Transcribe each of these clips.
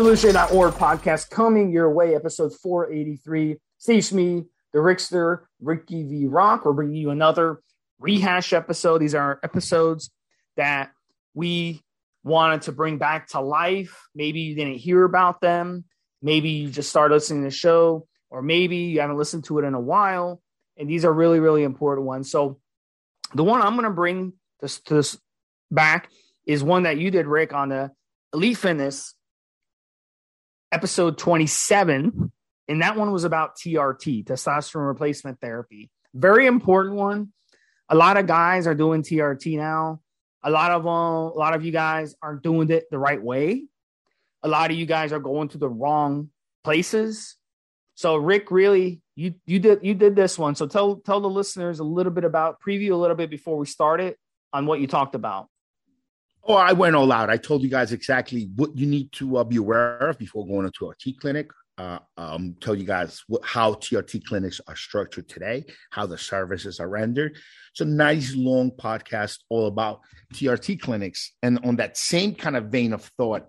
Evolutionary.org podcast coming your way, episode 483. Steve Smee, the Rickster, Ricky V. Rock. We're bringing you another rehash episode. These are episodes that we wanted to bring back to life. Maybe you didn't hear about them. Maybe you just started listening to the show, or maybe you haven't listened to it in a while. And these are really, really important ones. So the one I'm going to bring this, this back is one that you did, Rick, on the Elite Fitness episode 27. And that one was about TRT, testosterone replacement therapy. Very important one. A lot of guys are doing TRT now. A lot of them, a lot of you guys aren't doing it the right way. A lot of you guys are going to the wrong places. So Rick, really, you you did you did this one. So tell tell the listeners a little bit about preview a little bit before we start it on what you talked about. Oh, I went all out. I told you guys exactly what you need to uh, be aware of before going into a T clinic. Uh, um, tell you guys what, how TRT clinics are structured today, how the services are rendered. It's a nice long podcast all about TRT clinics. And on that same kind of vein of thought,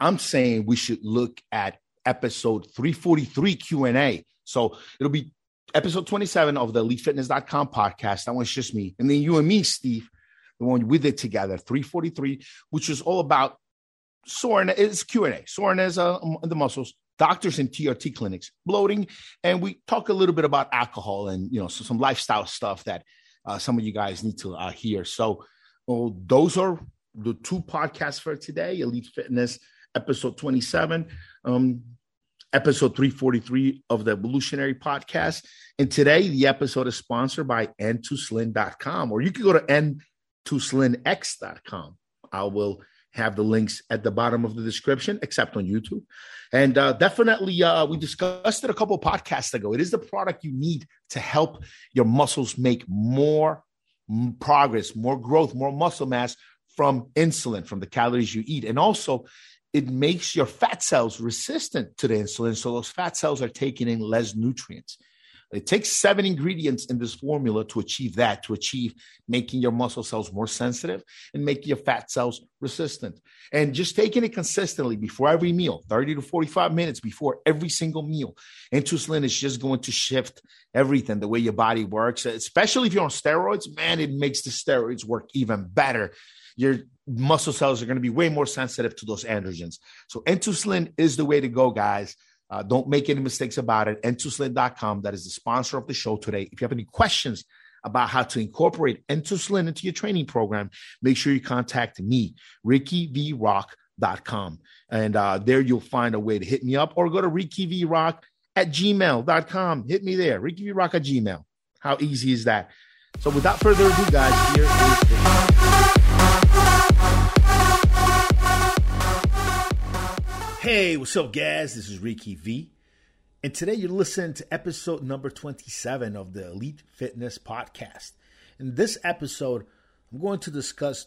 I'm saying we should look at episode 343 Q&A. So it'll be episode 27 of the elitefitness.com podcast. That one's just me. And then you and me, Steve, the one we did together, 343, which was all about soreness. It's Q&A, soreness uh, the muscles, doctors and TRT clinics, bloating. And we talk a little bit about alcohol and, you know, so some lifestyle stuff that uh, some of you guys need to uh, hear. So well, those are the two podcasts for today, Elite Fitness, episode 27. Um, episode 343 of the Evolutionary Podcast. And today, the episode is sponsored by n2slim.com, or you can go to n2slimx.com. I will have the links at the bottom of the description, except on YouTube. And uh, definitely, uh, we discussed it a couple podcasts ago. It is the product you need to help your muscles make more progress, more growth, more muscle mass from insulin, from the calories you eat. And also, it makes your fat cells resistant to the insulin. So those fat cells are taking in less nutrients. It takes seven ingredients in this formula to achieve that, to achieve making your muscle cells more sensitive and making your fat cells resistant. And just taking it consistently before every meal, 30 to 45 minutes before every single meal. Insulin is just going to shift everything, the way your body works, especially if you're on steroids. Man, it makes the steroids work even better your muscle cells are going to be way more sensitive to those androgens. So N2Slim is the way to go, guys. Uh, don't make any mistakes about it. N2Slim.com, that is the sponsor of the show today. If you have any questions about how to incorporate N2Slim into your training program, make sure you contact me, rickyvrock.com. And uh, there you'll find a way to hit me up or go to rickyvrock at gmail.com. Hit me there, rickyvrock at gmail. How easy is that? So without further ado, guys, here is Hey, what's up, guys? This is Ricky V. And today you're listening to episode number 27 of the Elite Fitness Podcast. In this episode, I'm going to discuss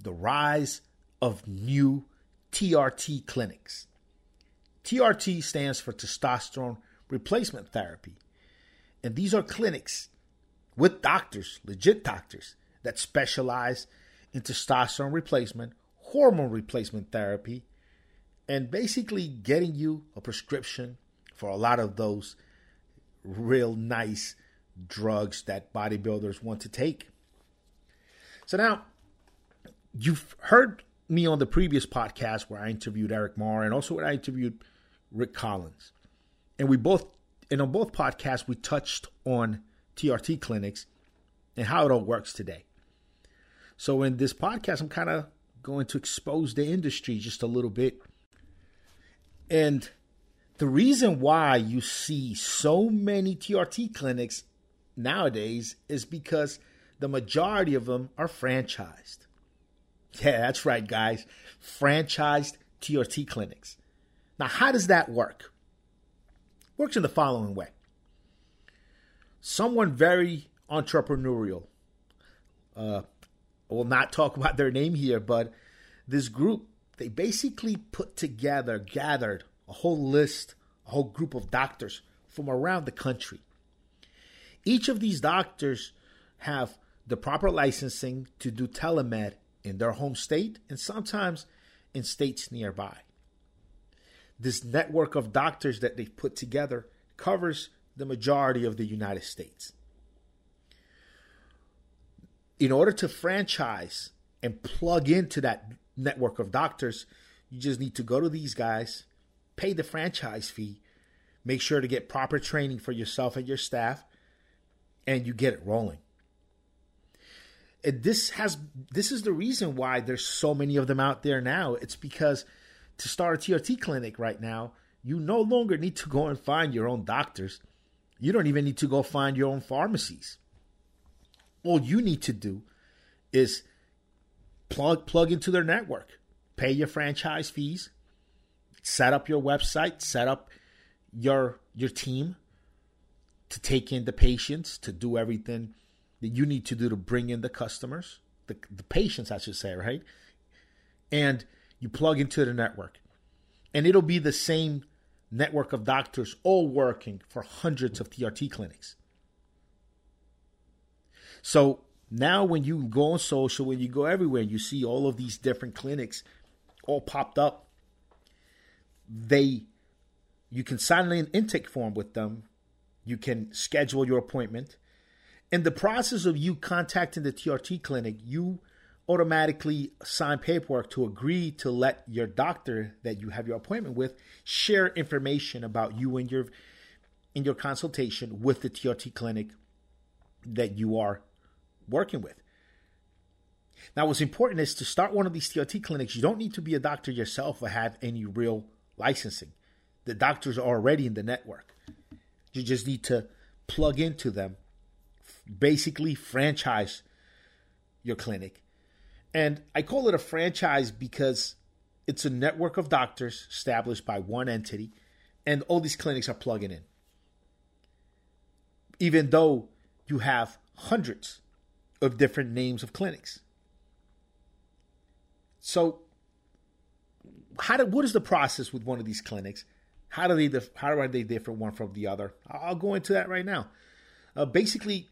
the rise of new TRT clinics. TRT stands for testosterone replacement therapy. And these are clinics with doctors, legit doctors, that specialize in testosterone replacement, hormone replacement therapy, and basically getting you a prescription for a lot of those real nice drugs that bodybuilders want to take. So now, you've heard me on the previous podcast where I interviewed Eric Marr and also when I interviewed Rick Collins. And we both, and on both podcasts, we touched on TRT clinics and how it all works today. So in this podcast, I'm kind of going to expose the industry just a little bit and the reason why you see so many TRT clinics nowadays is because the majority of them are franchised. Yeah, that's right, guys. Franchised TRT clinics. Now, how does that work? Works in the following way. Someone very entrepreneurial, uh, I will not talk about their name here, but this group they basically put together, gathered a whole list, a whole group of doctors from around the country. Each of these doctors have the proper licensing to do telemed in their home state and sometimes in states nearby. this network of doctors that they've put together covers the majority of the United States. In order to franchise and plug into that network of doctors, you just need to go to these guys, pay the franchise fee, make sure to get proper training for yourself and your staff, and you get it rolling. And this has this is the reason why there's so many of them out there now. It's because to start a TRT clinic right now, you no longer need to go and find your own doctors. You don't even need to go find your own pharmacies. All you need to do is plug plug into their network, pay your franchise fees, set up your website, set up your your team to take in the patients, to do everything that you need to do to bring in the customers, the, the patients, I should say, right? And you plug into the network. And it'll be the same network of doctors all working for hundreds of TRT clinics. So now when you go on social, when you go everywhere, you see all of these different clinics all popped up. They you can sign an intake form with them. You can schedule your appointment. In the process of you contacting the TRT clinic, you automatically sign paperwork to agree to let your doctor that you have your appointment with share information about you and your in your consultation with the TRT clinic that you are working with. Now, what's important is to start one of these TRT clinics, you don't need to be a doctor yourself or have any real licensing. The doctors are already in the network. You just need to plug into them, basically franchise your clinic. And I call it a franchise because it's a network of doctors established by one entity, and all these clinics are plugging in. Even though you have hundreds of different names of clinics. So, how do, what is the process with one of these clinics? How do they how are they different one from the other? I'll go into that right now. Uh, basically,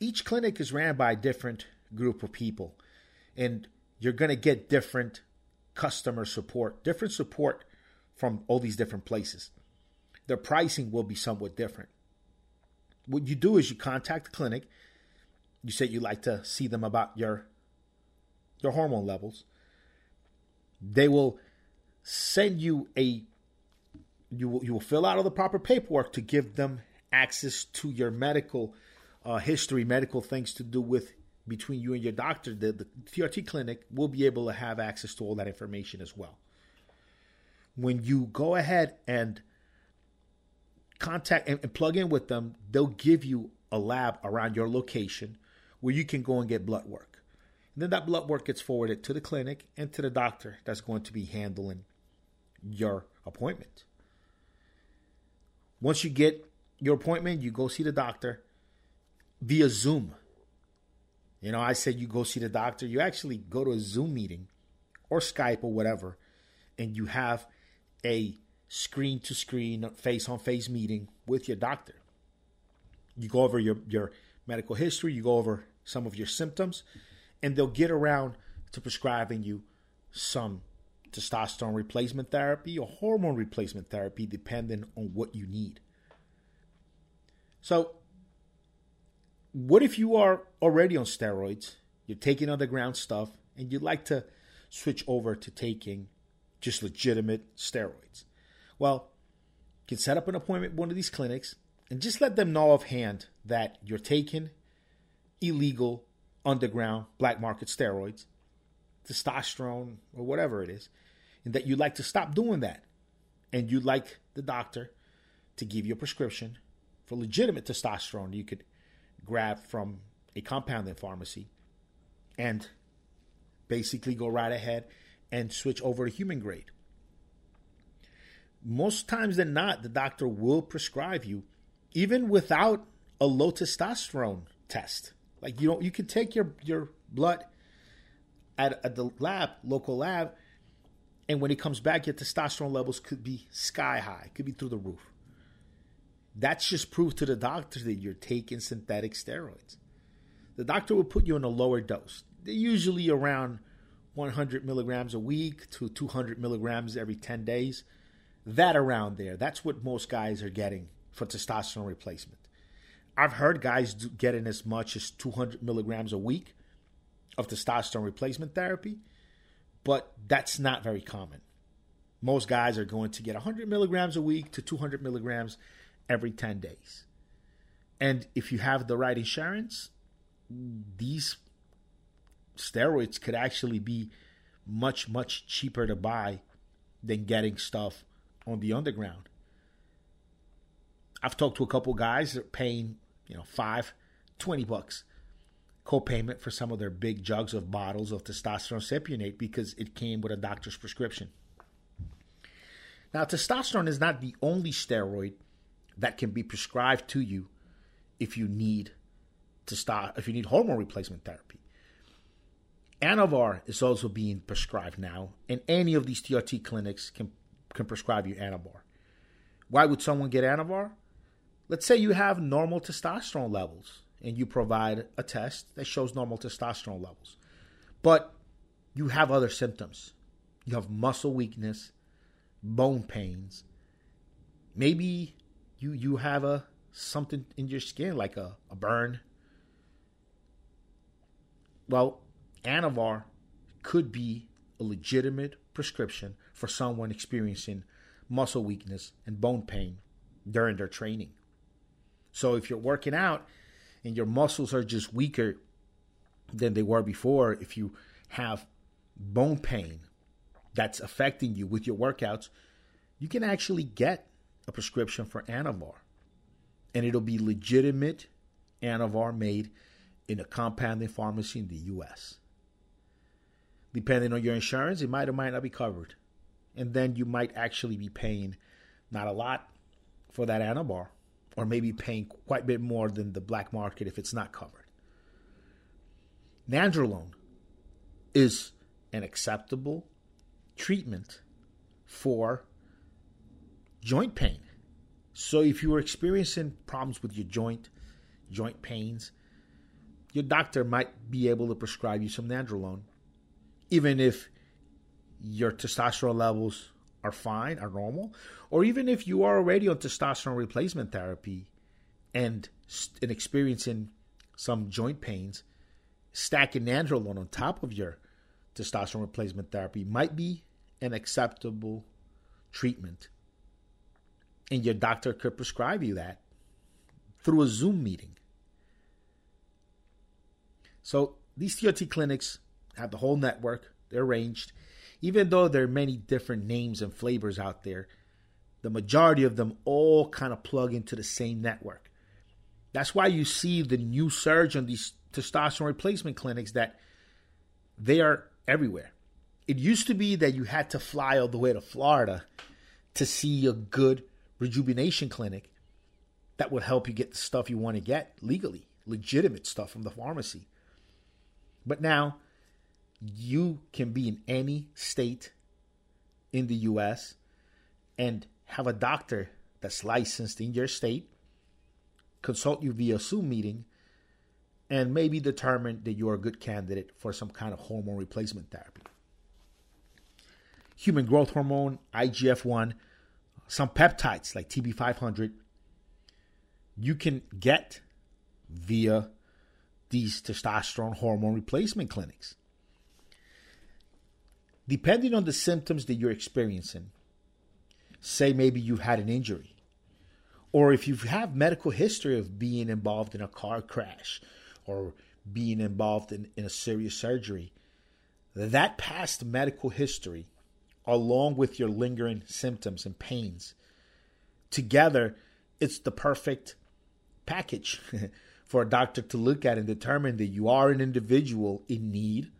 each clinic is ran by a different group of people, and you're going to get different customer support, different support from all these different places. Their pricing will be somewhat different. What you do is you contact the clinic. You say you like to see them about your your hormone levels. They will send you a you will, you will fill out all the proper paperwork to give them access to your medical uh, history, medical things to do with between you and your doctor. The, the TRT clinic will be able to have access to all that information as well. When you go ahead and contact and, and plug in with them, they'll give you a lab around your location where you can go and get blood work. And then that blood work gets forwarded to the clinic and to the doctor that's going to be handling your appointment. Once you get your appointment, you go see the doctor via Zoom. You know, I said you go see the doctor. You actually go to a Zoom meeting or Skype or whatever, and you have a screen to screen, face on face meeting with your doctor. You go over your, your medical history, you go over some of your symptoms, and they'll get around to prescribing you some testosterone replacement therapy or hormone replacement therapy, depending on what you need. So, what if you are already on steroids, you're taking underground stuff, and you'd like to switch over to taking just legitimate steroids? Well, you can set up an appointment with one of these clinics and just let them know offhand that you're taking illegal underground black market steroids testosterone or whatever it is, and that you'd like to stop doing that. And you'd like the doctor to give you a prescription for legitimate testosterone you could grab from a compounding pharmacy and basically go right ahead and switch over to human grade. Most times than not, the doctor will prescribe you even without a low testosterone test. Like you don't you can take your your blood at, at the lab, local lab, and when it comes back, your testosterone levels could be sky high, could be through the roof. That's just proof to the doctor that you're taking synthetic steroids. The doctor will put you on a lower dose. They're usually around 100 milligrams a week to 200 milligrams every 10 days. that around there. That's what most guys are getting for testosterone replacement. I've heard guys getting as much as 200 milligrams a week of testosterone replacement therapy, but that's not very common. Most guys are going to get 100 milligrams a week to 200 milligrams every 10 days. And if you have the right insurance, these steroids could actually be much, much cheaper to buy than getting stuff on the underground. I've talked to a couple guys that are paying, you know, five, 20 bucks co-payment for some of their big jugs of bottles of testosterone cypionate because it came with a doctor's prescription. Now, testosterone is not the only steroid that can be prescribed to you if you need to start if you need hormone replacement therapy. Anavar is also being prescribed now, and any of these TRT clinics can can prescribe you Anavar. Why would someone get Anavar? Let's say you have normal testosterone levels and you provide a test that shows normal testosterone levels. But you have other symptoms. You have muscle weakness, bone pains. Maybe you you have a something in your skin like a, a burn. Well, Anavar could be a legitimate prescription for someone experiencing muscle weakness and bone pain during their training. So if you're working out and your muscles are just weaker than they were before, if you have bone pain that's affecting you with your workouts, you can actually get a prescription for Anavar. And it'll be legitimate Anavar made in a compounding pharmacy in the US. Depending on your insurance, it might or might not be covered. And then you might actually be paying not a lot for that Anavar, or maybe paying quite a bit more than the black market if it's not covered. Nandrolone is an acceptable treatment for joint pain. So if you are experiencing problems with your joint, joint pains, your doctor might be able to prescribe you some nandrolone, even if your testosterone levels are fine, are normal, or even if you are already on testosterone replacement therapy and, and experiencing some joint pains, stacking nandrolone on top of your testosterone replacement therapy might be an acceptable treatment. And your doctor could prescribe you that through a Zoom meeting. So these TRT clinics have the whole network, they're arranged. Even though there are many different names and flavors out there, the majority of them all kind of plug into the same network. That's why you see the new surge on these testosterone replacement clinics that they are everywhere. It used to be that you had to fly all the way to Florida to see a good rejuvenation clinic that would help you get the stuff you want to get legally, legitimate stuff from the pharmacy. But now you can be in any state in the US and have a doctor that's licensed in your state consult you via Zoom meeting and maybe determine that you're a good candidate for some kind of hormone replacement therapy. Human growth hormone, IGF 1, some peptides like TB500, you can get via these testosterone hormone replacement clinics. Depending on the symptoms that you're experiencing, say maybe you've had an injury, or if you have medical history of being involved in a car crash or being involved in, in a serious surgery, that past medical history, along with your lingering symptoms and pains, together, it's the perfect package for a doctor to look at and determine that you are an individual in need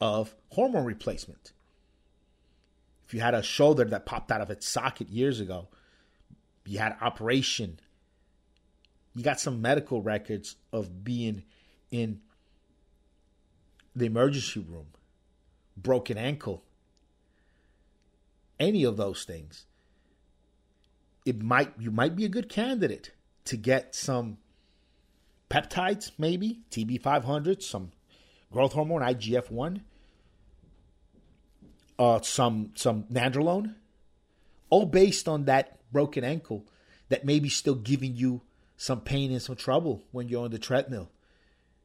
of hormone replacement. If you had a shoulder that popped out of its socket years ago, you had operation, you got some medical records of being in the emergency room, broken ankle, any of those things, it might you might be a good candidate to get some peptides, maybe TB500, some growth hormone, IGF 1, uh, some, some nandrolone, all based on that broken ankle that may be still giving you some pain and some trouble when you're on the treadmill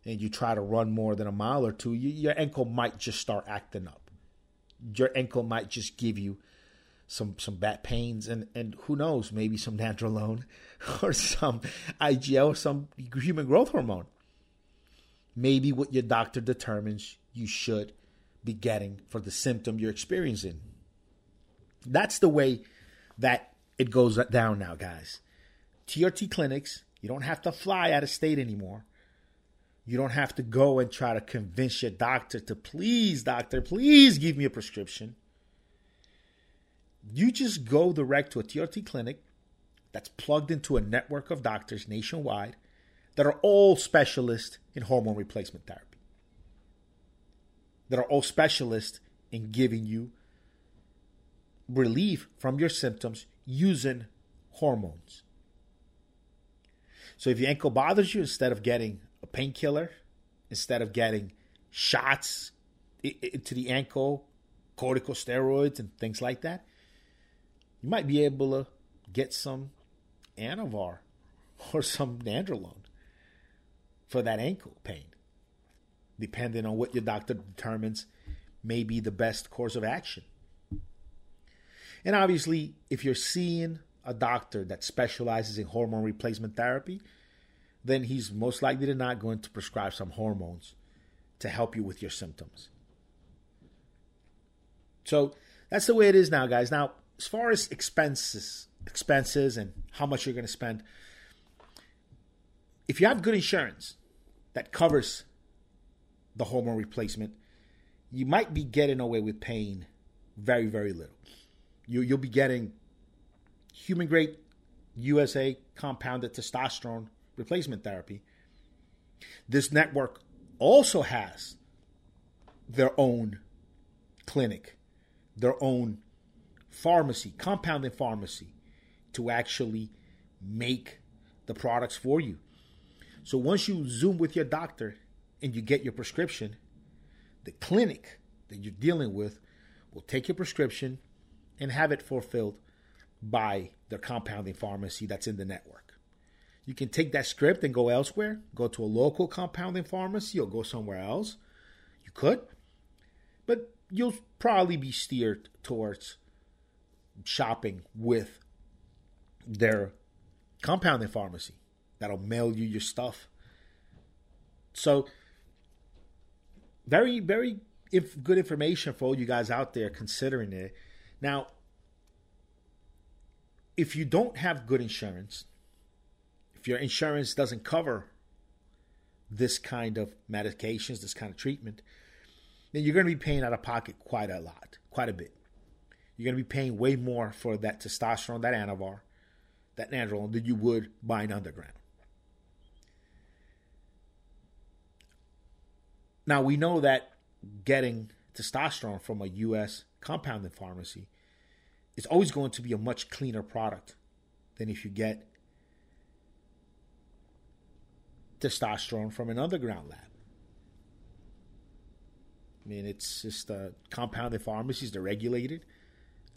and you try to run more than a mile or two, you, your ankle might just start acting up. Your ankle might just give you some some back pains and and who knows, maybe some nandrolone or some IGF or some human growth hormone. Maybe what your doctor determines you should be getting for the symptom you're experiencing. That's the way that it goes down now, guys. TRT clinics, you don't have to fly out of state anymore. You don't have to go and try to convince your doctor to please, doctor, please give me a prescription. You just go direct to a TRT clinic that's plugged into a network of doctors nationwide that are all specialists in hormone replacement therapy. That are all specialists in giving you relief from your symptoms using hormones. So if your ankle bothers you, instead of getting a painkiller, instead of getting shots into the ankle, corticosteroids and things like that, you might be able to get some Anavar or some Nandrolone for that ankle pain, depending on what your doctor determines may be the best course of action. And obviously, if you're seeing a doctor that specializes in hormone replacement therapy, then he's most likely to not going to prescribe some hormones to help you with your symptoms. So that's the way it is now, guys. Now, as far as expenses, expenses and how much you're going to spend, if you have good insurance that covers the hormone replacement, you might be getting away with paying very, very little. You, you'll be getting human grade USA compounded testosterone replacement therapy. This network also has their own clinic, their own pharmacy, compounding pharmacy, to actually make the products for you. So once you Zoom with your doctor and you get your prescription, the clinic that you're dealing with will take your prescription and have it fulfilled by their compounding pharmacy that's in the network. You can take that script and go elsewhere, go to a local compounding pharmacy or go somewhere else. You could, but you'll probably be steered towards shopping with their compounding pharmacy that'll mail you your stuff. So, very, very if good information for all you guys out there considering it. Now, if you don't have good insurance, if your insurance doesn't cover this kind of medications, this kind of treatment, then you're going to be paying out of pocket quite a lot, quite a bit. You're going to be paying way more for that testosterone, that Anavar, that Nandrolone than you would buying underground. Now we know that getting testosterone from a U.S. compounded pharmacy is always going to be a much cleaner product than if you get testosterone from an underground lab. I mean, it's just uh, compounded pharmacies, they're regulated.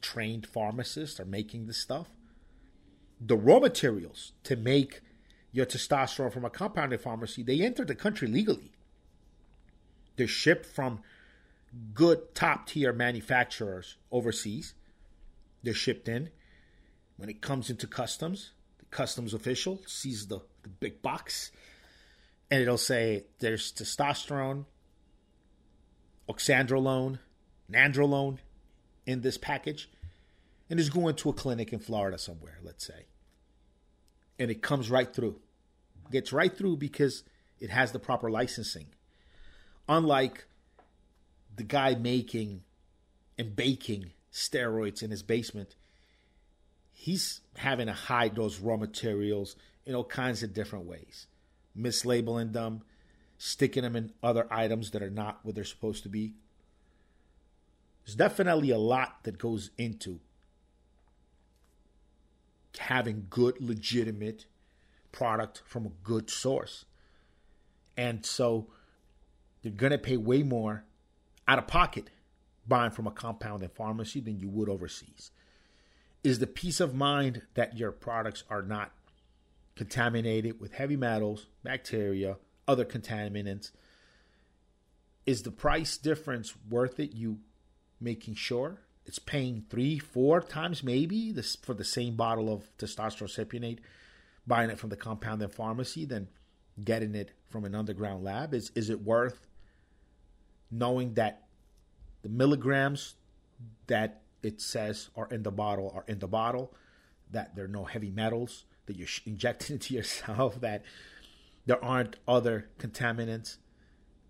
Trained pharmacists are making this stuff. The raw materials to make your testosterone from a compounded pharmacy, they enter the country legally. They're shipped from good top tier manufacturers overseas. They're shipped in. When it comes into customs, the customs official sees the, the big box and it'll say there's testosterone, oxandrolone, nandrolone in this package, and it's going to a clinic in Florida somewhere, let's say. And it comes right through. Gets right through because it has the proper licensing. Unlike the guy making and baking steroids in his basement, he's having to hide those raw materials in all kinds of different ways, mislabeling them, sticking them in other items that are not what they're supposed to be. There's definitely a lot that goes into having good, legitimate product from a good source. And so you're going to pay way more out of pocket buying from a compounding pharmacy than you would overseas. is the peace of mind that your products are not contaminated with heavy metals, bacteria, other contaminants. Is the price difference worth it? You making sure it's paying three, four times maybe this for the same bottle of testosterone cypionate, buying it from the compounding pharmacy, than getting it from an underground lab? Is is it worth knowing that the milligrams that it says are in the bottle are in the bottle, that there are no heavy metals that you're injecting into yourself, that there aren't other contaminants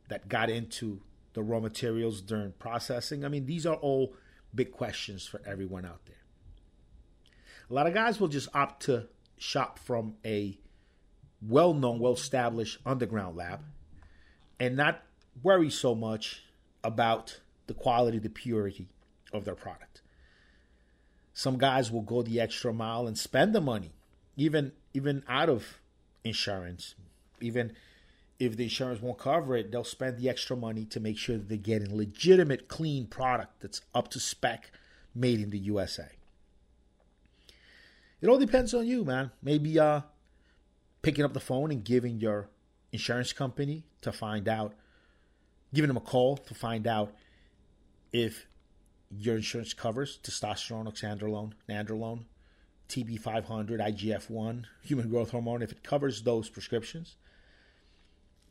that got into the raw materials during processing? I mean, these are all big questions for everyone out there. A lot of guys will just opt to shop from a well known, well established underground lab and not worry so much about the quality, the purity of their product. Some guys will go the extra mile and spend the money, even even out of insurance, even if the insurance won't cover it, they'll spend the extra money to make sure that they're getting legitimate, clean product that's up to spec, made in the USA. It all depends on you, man. Maybe uh, picking up the phone and giving your insurance company to find out, giving them a call to find out if your insurance covers testosterone, oxandrolone, nandrolone, TB500, IGF-1, human growth hormone, if it covers those prescriptions –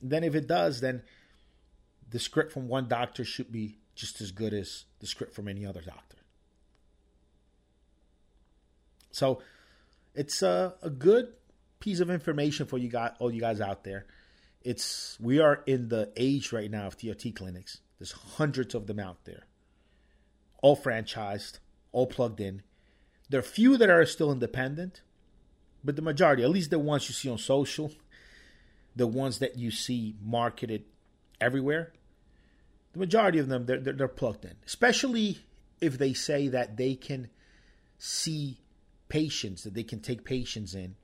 then if it does, then the script from one doctor should be just as good as the script from any other doctor. So it's a, a good piece of information for you guys, all you guys out there. It's we are in the age right now of TRT clinics. There's hundreds of them out there, all franchised, all plugged in. There are few that are still independent, but the majority, at least the ones you see on social, the ones that you see marketed everywhere, the majority of them they're, they're, they're plugged in. Especially if they say that they can see patients that they can take patients in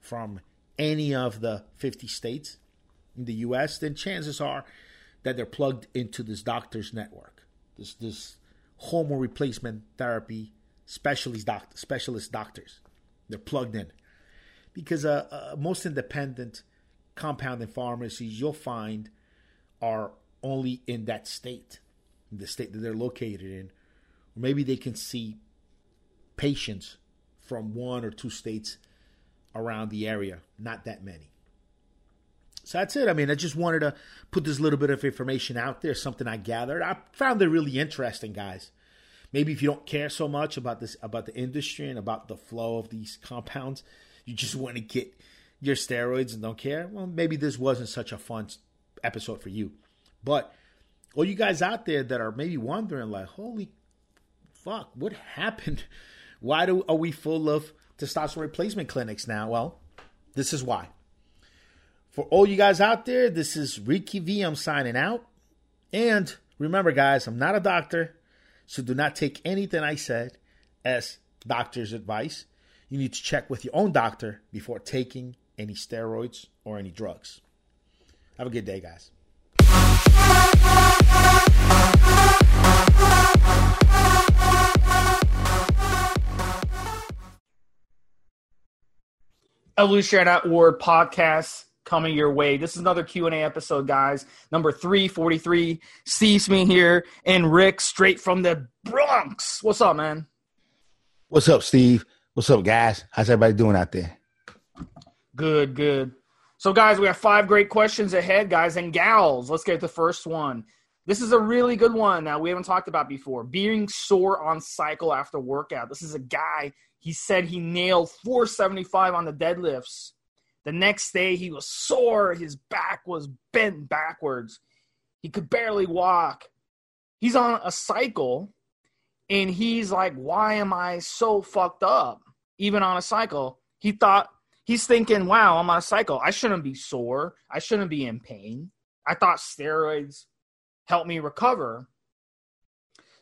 from any of the 50 states in the US, then chances are that they're plugged into this doctor's network. This this hormone replacement therapy specialist doc, specialist doctors. They're plugged in because uh, uh, most independent compounding pharmacies you'll find are only in that state, in the state that they're located in. Or maybe they can see patients from one or two states around the area, not that many. So that's it. I mean, I just wanted to put this little bit of information out there, something I gathered. I found it really interesting, guys. Maybe if you don't care so much about this, about the industry and about the flow of these compounds, you just want to get your steroids and don't care, well, maybe this wasn't such a fun episode for you. But all you guys out there that are maybe wondering, like, holy fuck, what happened? Why do are we full of testosterone replacement clinics now? Well, this is why. For all you guys out there, this is Ricky V. I'm signing out. And remember, guys, I'm not a doctor, so do not take anything I said as doctor's advice. You need to check with your own doctor before taking any steroids, or any drugs. Have a good day, guys. Evolutionary.org podcast coming your way. This is another Q&A episode, guys. Number 343. Steve me here and Rick straight from the Bronx. What's up, man? What's up, Steve? What's up, guys? How's everybody doing out there? Good, good. So, guys, we have five great questions ahead, guys and gals. Let's get the first one. This is a really good one that we haven't talked about before. Being sore on cycle after workout. This is a guy, he said he nailed 475 on the deadlifts. The next day, he was sore. His back was bent backwards. He could barely walk. He's on a cycle, and he's like, Why am I so fucked up? Even on a cycle. He thought he's thinking, wow, I'm on a cycle. I shouldn't be sore. I shouldn't be in pain. I thought steroids helped me recover.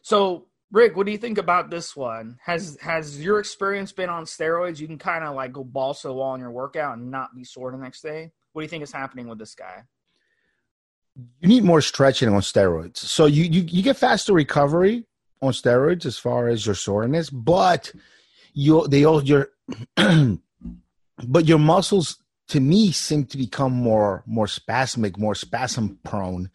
So, Rick, what do you think about this one? Has has your experience been on steroids? You can kind of like go balls to the wall in your workout and not be sore the next day. What do you think is happening with this guy? You need more stretching on steroids. So you you, you get faster recovery on steroids as far as your soreness, but you they all your but your muscles to me seem to become more more spasmic, more spasm prone,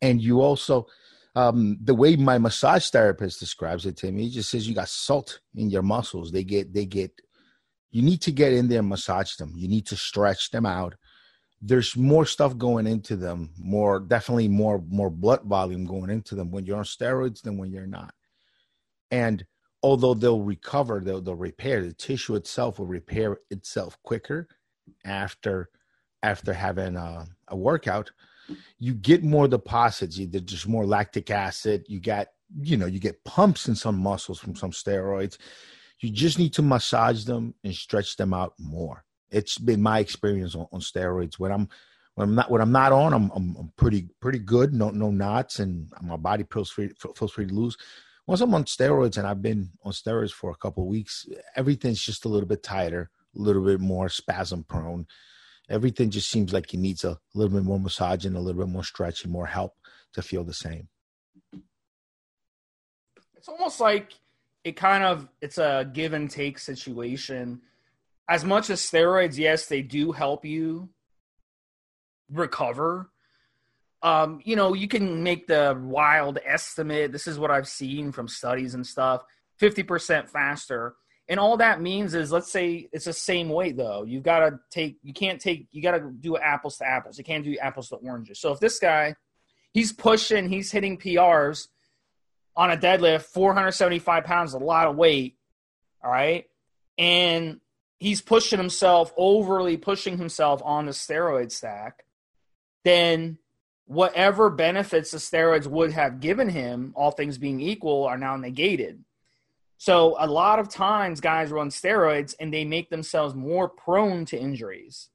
and you also um, the way my massage therapist describes it to me, he just says you got salt in your muscles. They get they get you need to get in there and massage them. You need to stretch them out. There's more stuff going into them, more definitely more more blood volume going into them when you're on steroids than when you're not. And although they'll recover, they'll, they'll repair the tissue itself will repair itself quicker after after having a, a workout. You get more deposits. There's just more lactic acid. You got you know you get pumps in some muscles from some steroids you just need to massage them and stretch them out more. It's been my experience on, on steroids. When I'm when I'm not when I'm not on, I'm, I'm, I'm pretty pretty good. No no knots, and my body feels free feels free to lose. Once I'm on steroids, and I've been on steroids for a couple weeks, everything's just a little bit tighter, a little bit more spasm prone. Everything just seems like it needs a little bit more massage and a little bit more stretch and more help to feel the same. It's almost like it kind of it's a give and take situation. As much as steroids, yes, they do help you recover. Um, you know, you can make the wild estimate. This is what I've seen from studies and stuff 50% faster. And all that means is, let's say it's the same weight though. You've got to take, you can't take, you got to do apples to apples. You can't do apples to oranges. So if this guy, he's pushing, he's hitting PRs, on a deadlift, 475 pounds, a lot of weight. All right. And he's pushing himself, overly pushing himself on the steroid stack. Then whatever benefits the steroids would have given him, all things being equal, are now negated. So a lot of times guys run steroids and they make themselves more prone to injuries.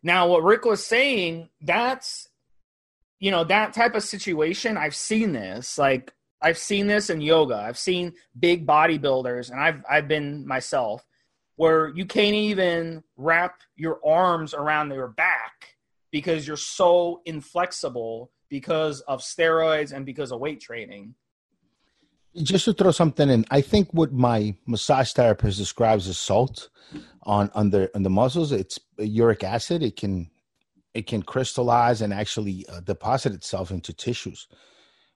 Now, what Rick was saying, that's you know that type of situation i've seen this. Like i've seen this in yoga. I've seen big bodybuilders and i've i've been myself where you can't even wrap your arms around your back because you're so inflexible because of steroids and because of weight training just to throw something in i think what my massage therapist describes as salt on under on the muscles it's uric acid. It can it can crystallize and actually uh, deposit itself into tissues.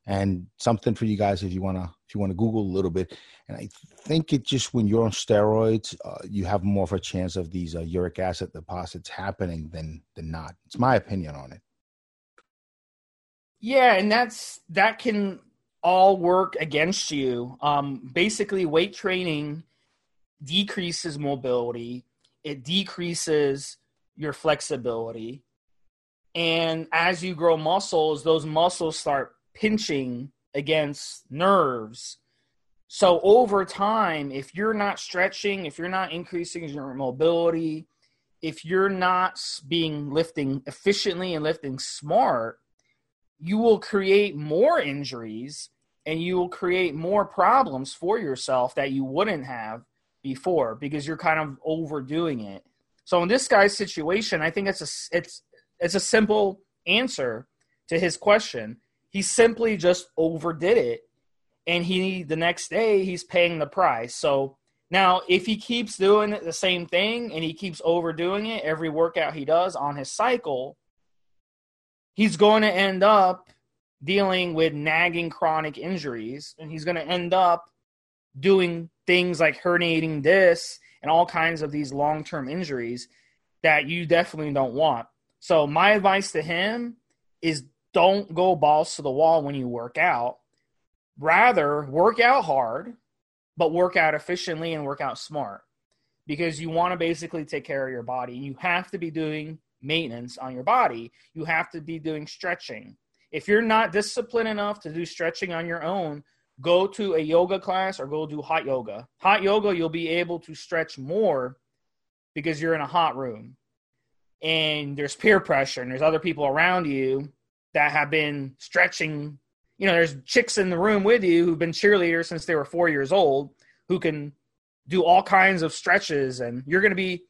And something for you guys if you want to if you want to google a little bit. And i think it just when you're on steroids uh, you have more of a chance of these uh, uric acid deposits happening than than not. It's my opinion on it. Yeah and that's that can all work against you. Um basically weight training decreases mobility. It decreases your flexibility. And as you grow muscles, those muscles start pinching against nerves. So over time, if you're not stretching, if you're not increasing your mobility, if you're not being lifting efficiently and lifting smart, you will create more injuries and you will create more problems for yourself that you wouldn't have before because you're kind of overdoing it. So in this guy's situation, I think it's a it's it's a simple answer to his question. He simply just overdid it, and he the next day he's paying the price. So now, if he keeps doing the same thing and he keeps overdoing it every workout he does on his cycle, he's going to end up dealing with nagging chronic injuries, and he's going to end up doing things like herniating this and all kinds of these long term injuries that you definitely don't want. So my advice to him is don't go balls to the wall when you work out. Rather, work out hard, but work out efficiently and work out smart because you want to basically take care of your body. You have to be doing maintenance on your body. You have to be doing stretching. If you're not disciplined enough to do stretching on your own, go to a yoga class or go do hot yoga. Hot yoga, you'll be able to stretch more because you're in a hot room and there's peer pressure and there's other people around you that have been stretching you know there's chicks in the room with you who've been cheerleaders since they were four years old who can do all kinds of stretches and you're going to be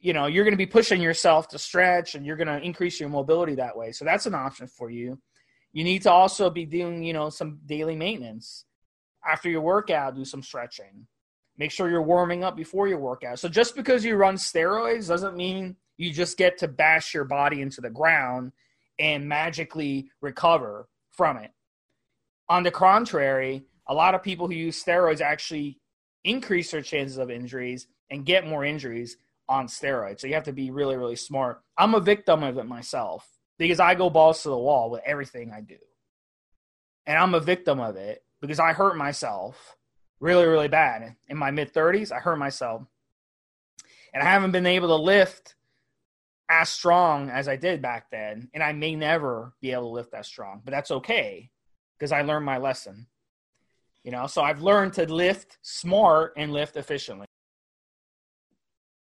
you know you're going to be pushing yourself to stretch and you're going to increase your mobility that way so that's an option for you you need to also be doing you know some daily maintenance after your workout do some stretching Make sure you're warming up before your workout. So just because you run steroids doesn't mean you just get to bash your body into the ground and magically recover from it. On the contrary, a lot of people who use steroids actually increase their chances of injuries and get more injuries on steroids. So you have to be really, really smart. I'm a victim of it myself because I go balls to the wall with everything I do. And I'm a victim of it because I hurt myself really, really bad. In my mid 30s, I hurt myself. And I haven't been able to lift as strong as I did back then. And I may never be able to lift as strong, but that's okay because I learned my lesson. You know, so I've learned to lift smart and lift efficiently.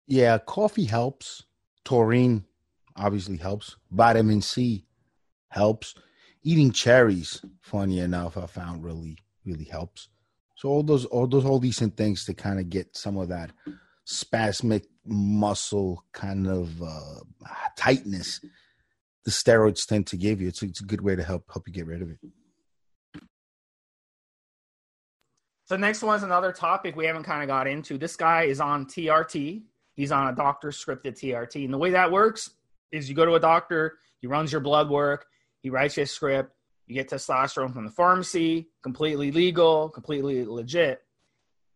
Yeah, coffee helps. Taurine obviously helps. Vitamin C helps. Eating cherries, funny enough, I found really, really helps. So all those, all those, all decent things to kind of get some of that spasmic muscle kind of uh, tightness the steroids tend to give you. It's a, it's a good way to help help you get rid of it. So next one's another topic we haven't kind of got into. This guy is on TRT. He's on a doctor scripted TRT, and the way that works is you go to a doctor, he runs your blood work, he writes you a script, you get testosterone from the pharmacy, completely legal, completely legit.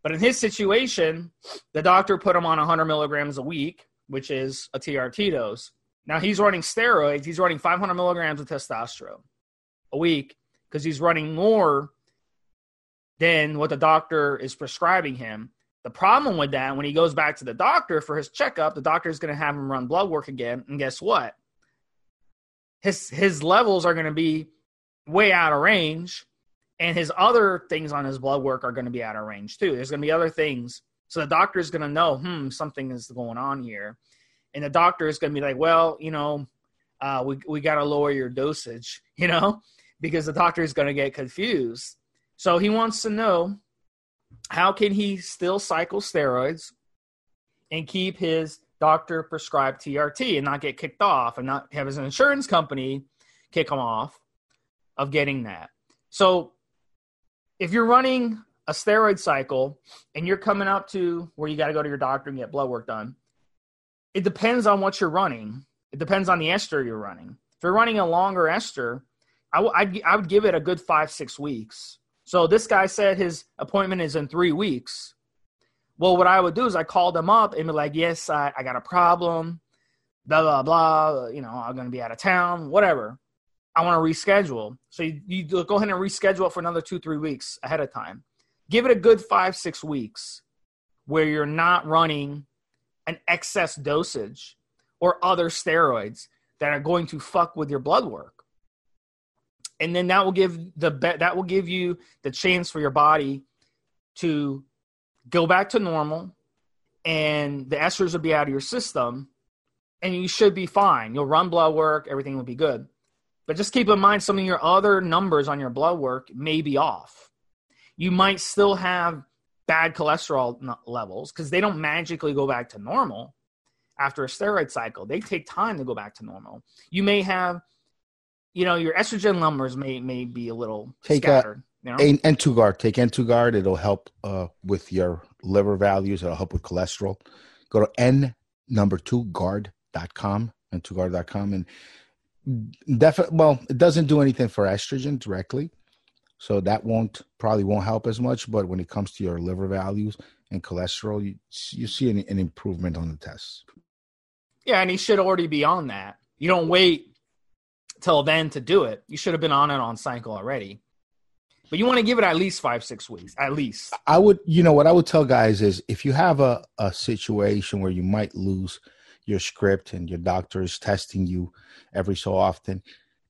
But in his situation, the doctor put him on 100 milligrams a week, which is a TRT dose. Now he's running steroids. He's running 500 milligrams of testosterone a week because he's running more than what the doctor is prescribing him. The problem with that, when he goes back to the doctor for his checkup, the doctor is going to have him run blood work again. And guess what? His his levels are going to be way out of range, and his other things on his blood work are going to be out of range too. There's going to be other things, so the doctor is going to know, hmm, something is going on here, and the doctor is going to be like, well, you know, uh, we we got to lower your dosage, you know, because the doctor is going to get confused. So he wants to know how can he still cycle steroids and keep his doctor prescribed TRT and not get kicked off and not have his insurance company kick him off of getting that. So if you're running a steroid cycle and you're coming up to where you got to go to your doctor and get blood work done, it depends on what you're running. It depends on the ester you're running. If you're running a longer ester, I, w- I'd, I would give it a good five, six weeks. So this guy said his appointment is in three weeks. Well, what I would do is I called them up and be like, yes, I, I got a problem, blah, blah, blah. You know, I'm going to be out of town, whatever. I want to reschedule. So you, you go ahead and reschedule for another two, three weeks ahead of time. Give it a good five, six weeks where you're not running an excess dosage or other steroids that are going to fuck with your blood work. And then that will give the that will give you the chance for your body to go back to normal and the esters will be out of your system and you should be fine. You'll run blood work, everything will be good. But just keep in mind some of your other numbers on your blood work may be off. You might still have bad cholesterol levels because they don't magically go back to normal after a steroid cycle. They take time to go back to normal. You may have, you know, your estrogen numbers may may be a little take scattered. A, you know? N2Guard. Take N2Guard. It'll help uh, with your liver values. It'll help with cholesterol. Go to n number two guard.com, n2guard.com, and definitely well it doesn't do anything for estrogen directly so that won't probably won't help as much but when it comes to your liver values and cholesterol you, you see an, an improvement on the tests yeah and he should already be on that you don't wait till then to do it you should have been on it on cycle already but you want to give it at least five six weeks at least i would you know what i would tell guys is if you have a, a situation where you might lose your script and your doctor is testing you every so often.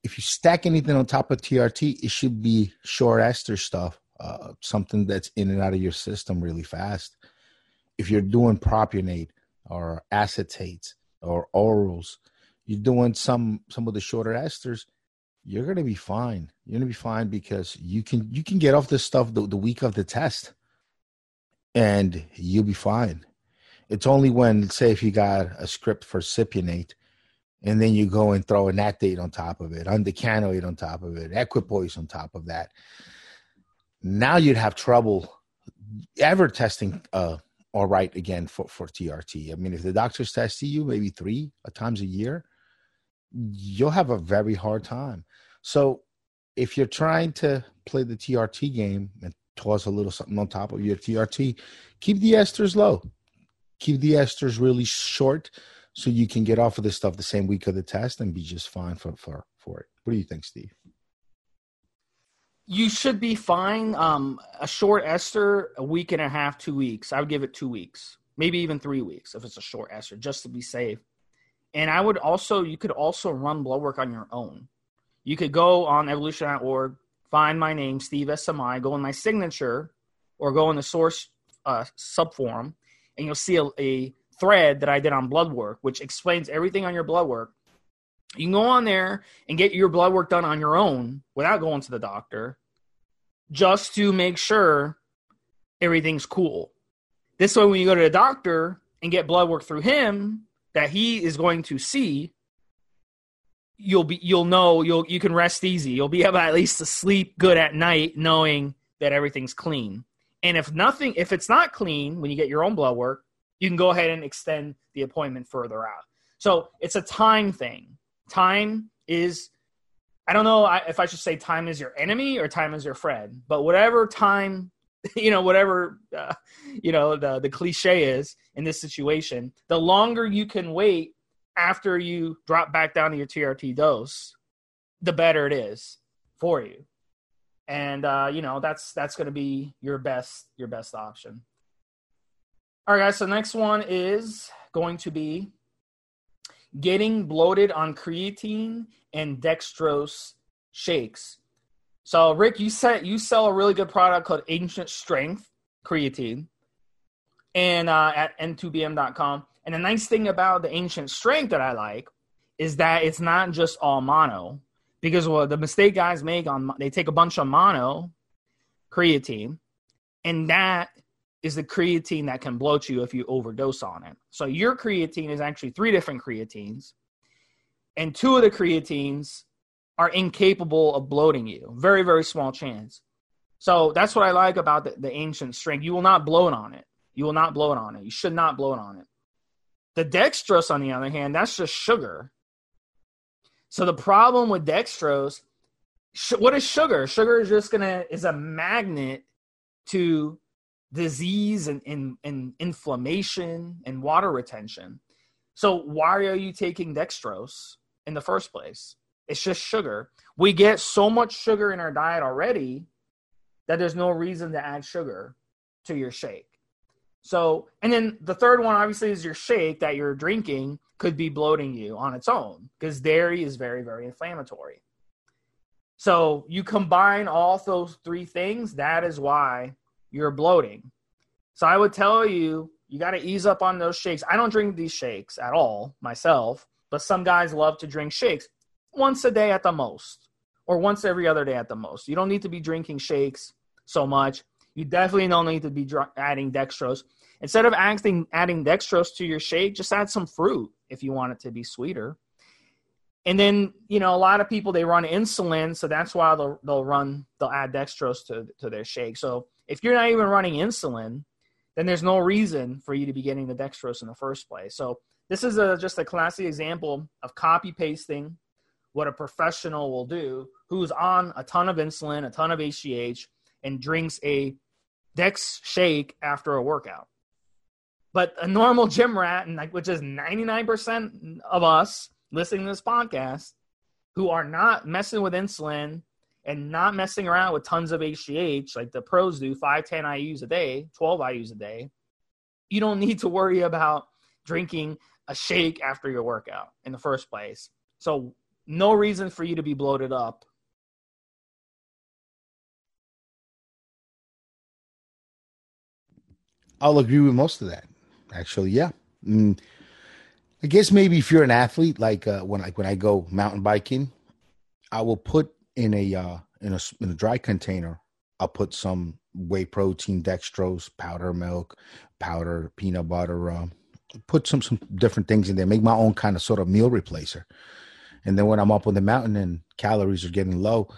If you stack anything on top of TRT, it should be short ester stuff, uh, something that's in and out of your system really fast. If you're doing propionate or acetates or orals, you're doing some some of the shorter esters, you're gonna be fine. You're gonna be fine because you can you can get off this stuff the, the week of the test, and you'll be fine. It's only when, say, if you got a script for cypionate, and then you go and throw a date on top of it, undecanoate on top of it, equipoise on top of that. Now you'd have trouble ever testing uh, all right again for, for TRT. I mean, if the doctors test you maybe three times a year, you'll have a very hard time. So if you're trying to play the TRT game and toss a little something on top of your TRT, keep the esters low. Keep the esters really short so you can get off of this stuff the same week of the test and be just fine for for, for it. What do you think, Steve? You should be fine. Um, a short ester, a week and a half, two weeks. I would give it two weeks, maybe even three weeks if it's a short ester, just to be safe. And I would also, you could also run blood work on your own. You could go on evolutionary.org, find my name, Steve SMI, go in my signature, or go in the source uh, subforum, and you'll see a, a thread that I did on blood work, which explains everything on your blood work. You can go on there and get your blood work done on your own without going to the doctor, just to make sure everything's cool. This way, when you go to the doctor and get blood work through him that he is going to see, you'll be you'll know you'll you can rest easy. You'll be able at least to sleep good at night, knowing that everything's clean. And if nothing, if it's not clean when you get your own blood work, you can go ahead and extend the appointment further out. So it's a time thing. Time is, I don't know if I should say time is your enemy or time is your friend, but whatever time, you know, whatever, uh, you know, the, the cliche is in this situation, the longer you can wait after you drop back down to your TRT dose, the better it is for you. And, uh, you know, that's, that's going to be your best, your best option. All right, guys. So next one is going to be getting bloated on creatine and dextrose shakes. So, Rick, you said you sell a really good product called Ancient Strength Creatine, and uh, at n2bm.com. And the nice thing about the Ancient Strength that I like is that it's not just all mono, because well, the mistake guys make on they take a bunch of mono creatine, and that is the creatine that can bloat you if you overdose on it. So your creatine is actually three different creatines, and two of the creatines are incapable of bloating you. Very, very small chance. So that's what I like about the, the ancient strength. You will not bloat on it. You will not bloat on it. You should not bloat on it. The dextrose, on the other hand, that's just sugar. So the problem with dextrose, what is sugar? Sugar is just gonna is a magnet to disease and, and, and inflammation and water retention. So why are you taking dextrose in the first place? It's just sugar. We get so much sugar in our diet already that there's no reason to add sugar to your shake. So, and then the third one obviously is your shake that you're drinking could be bloating you on its own because dairy is very, very inflammatory. So, you combine all those three things, that is why you're bloating. So I would tell you, you got to ease up on those shakes. I don't drink these shakes at all myself, but some guys love to drink shakes once a day at the most, or once every other day at the most. You don't need to be drinking shakes so much. You definitely don't need to be dr- adding dextrose. Instead of adding, adding dextrose to your shake, just add some fruit if you want it to be sweeter. And then, you know, a lot of people they run insulin, so that's why they'll they'll run they'll add dextrose to to their shake. So if you're not even running insulin, then there's no reason for you to be getting the dextrose in the first place. So this is a, just a classic example of copy pasting what a professional will do who's on a ton of insulin, a ton of HGH, and drinks a Dex shake after a workout. But a normal gym rat, and like, which is 99% of us listening to this podcast, who are not messing with insulin and not messing around with tons of HGH like the pros do, 5, 10 IUs a day, 12 IUs a day, you don't need to worry about drinking a shake after your workout in the first place. So, no reason for you to be bloated up. I'll agree with most of that. Actually, yeah. Mm, I guess maybe if you're an athlete, like uh, when I when I go mountain biking, I will put in a uh, in a in a dry container. I'll put some whey protein, dextrose, powder milk, powder peanut butter. Uh, put some some different things in there. Make my own kind of sort of meal replacer. And then when I'm up on the mountain and calories are getting low,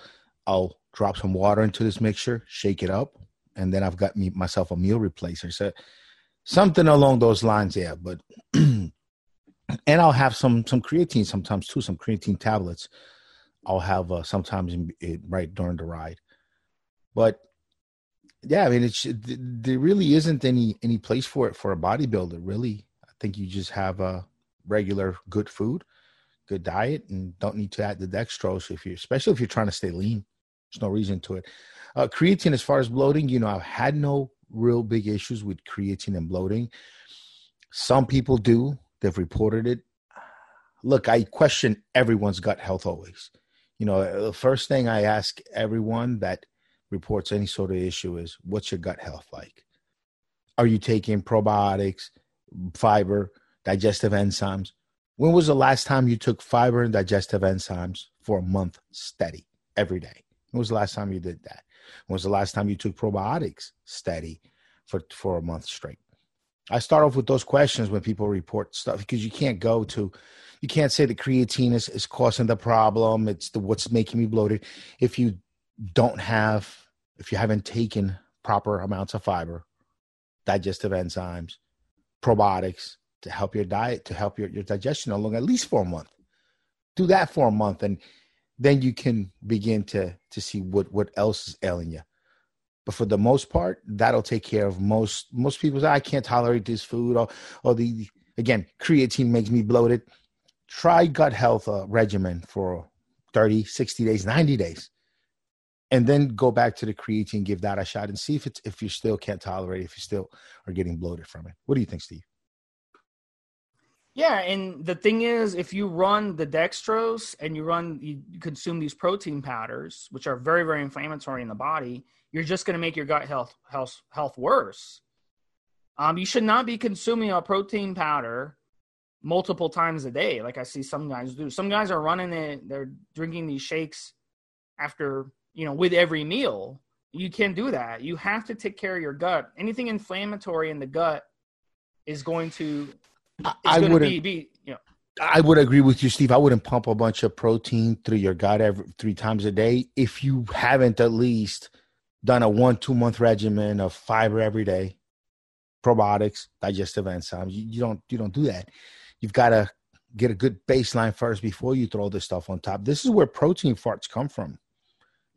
I'll drop some water into this mixture, shake it up, and then I've got me myself a meal replacer. So something along those lines, yeah. But and I'll have some some creatine sometimes too, some creatine tablets. I'll have uh, sometimes in, in, right during the ride, but yeah, I mean, it's there really isn't any any place for it for a bodybuilder. Really, I think you just have a regular good food, good diet, and don't need to add the dextrose if you, especially if you're trying to stay lean. There's no reason to it. Uh, creatine, as far as bloating, you know, I've had no real big issues with creatine and bloating. Some people do; they've reported it. Look, I question everyone's gut health always. You know, the first thing I ask everyone that reports any sort of issue is what's your gut health like? Are you taking probiotics, fiber, digestive enzymes? When was the last time you took fiber and digestive enzymes for a month steady every day? When was the last time you did that? When was the last time you took probiotics steady for, for a month straight? I start off with those questions when people report stuff because you can't go to, you can't say the creatine is, is causing the problem. It's the what's making me bloated. If you don't have, if you haven't taken proper amounts of fiber, digestive enzymes, probiotics to help your diet, to help your, your digestion along at least for a month. Do that for a month and then you can begin to to see what what else is ailing you. But for the most part, that'll take care of most most people say I can't tolerate this food or or the again, creatine makes me bloated. Try gut health uh, regimen for 30, 60 days, 90 days and then go back to the creatine, give that a shot, and see if it's if you still can't tolerate, if you still are getting bloated from it. What do you think, Steve? Yeah, and the thing is, if you run the dextrose and you run, you consume these protein powders, which are very, very inflammatory in the body, you're just going to make your gut health health health worse. Um, you should not be consuming a protein powder multiple times a day, like I see some guys do. Some guys are running it; they're drinking these shakes after you know, with every meal. You can't do that. You have to take care of your gut. Anything inflammatory in the gut is going to I would be, be you know I would agree with you, Steve. I wouldn't pump a bunch of protein through your gut every three times a day if you haven't at least done a one two month regimen of fiber every day, probiotics, digestive enzymes. You, you don't you don't do that. You've got to get a good baseline first before you throw this stuff on top. This is where protein farts come from.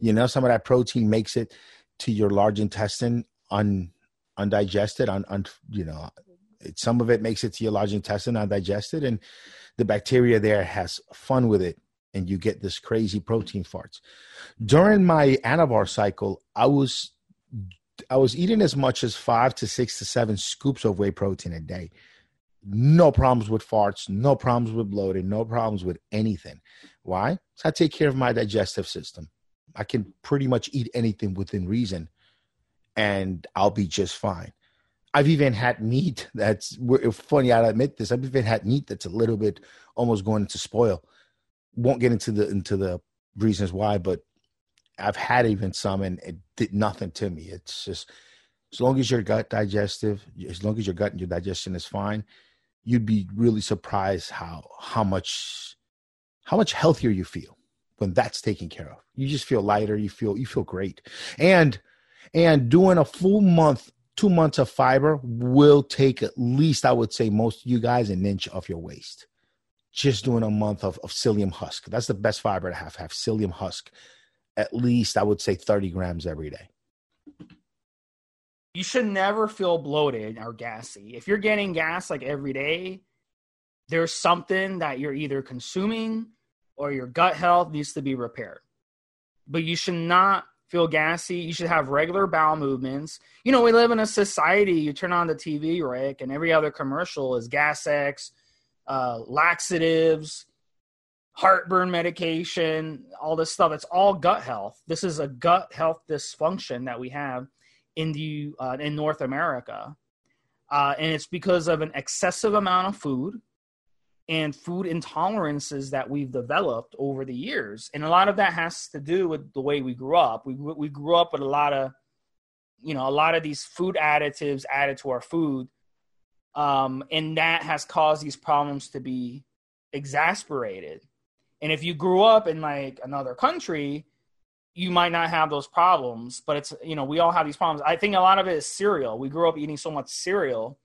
You know, some of that protein makes it to your large intestine un undigested, un, un you know, it, some of it makes it to your large intestine undigested, and the bacteria there has fun with it, and you get this crazy protein farts. During my anavar cycle, I was I was eating as much as five to six to seven scoops of whey protein a day. No problems with farts, no problems with bloating, no problems with anything. Why? So I take care of my digestive system. I can pretty much eat anything within reason and I'll be just fine. I've even had meat that's funny. I'll admit this. I've even had meat that's a little bit almost going to spoil. Won't get into the into the reasons why, but I've had even some and it did nothing to me. It's just as long as your gut digestive, as long as your gut and your digestion is fine, you'd be really surprised how how much how much healthier you feel when that's taken care of. You just feel lighter, you feel you feel great. And and doing a full month, two months of fiber will take at least, I would say, most of you guys an inch off your waist. Just doing a month of, of psyllium husk. That's the best fiber to have, have psyllium husk. At least I would say 30 grams every day. You should never feel bloated or gassy. If you're getting gas like every day, there's something that you're either consuming or your gut health needs to be repaired. But you should not feel gassy. You should have regular bowel movements. You know, we live in a society, you turn on the TV, Rick, and every other commercial is Gas X, uh, laxatives, heartburn medication, all this stuff. It's all gut health. This is a gut health dysfunction that we have in the uh, in North America, uh, and it's because of an excessive amount of food and food intolerances that we've developed over the years. And a lot of that has to do with the way we grew up. We, we grew up with a lot of, you know, a lot of these food additives added to our food. Um, and that has caused these problems to be exasperated. And if you grew up in like another country, you might not have those problems, but it's you know we all have these problems. I think a lot of it is cereal. We grew up eating so much cereal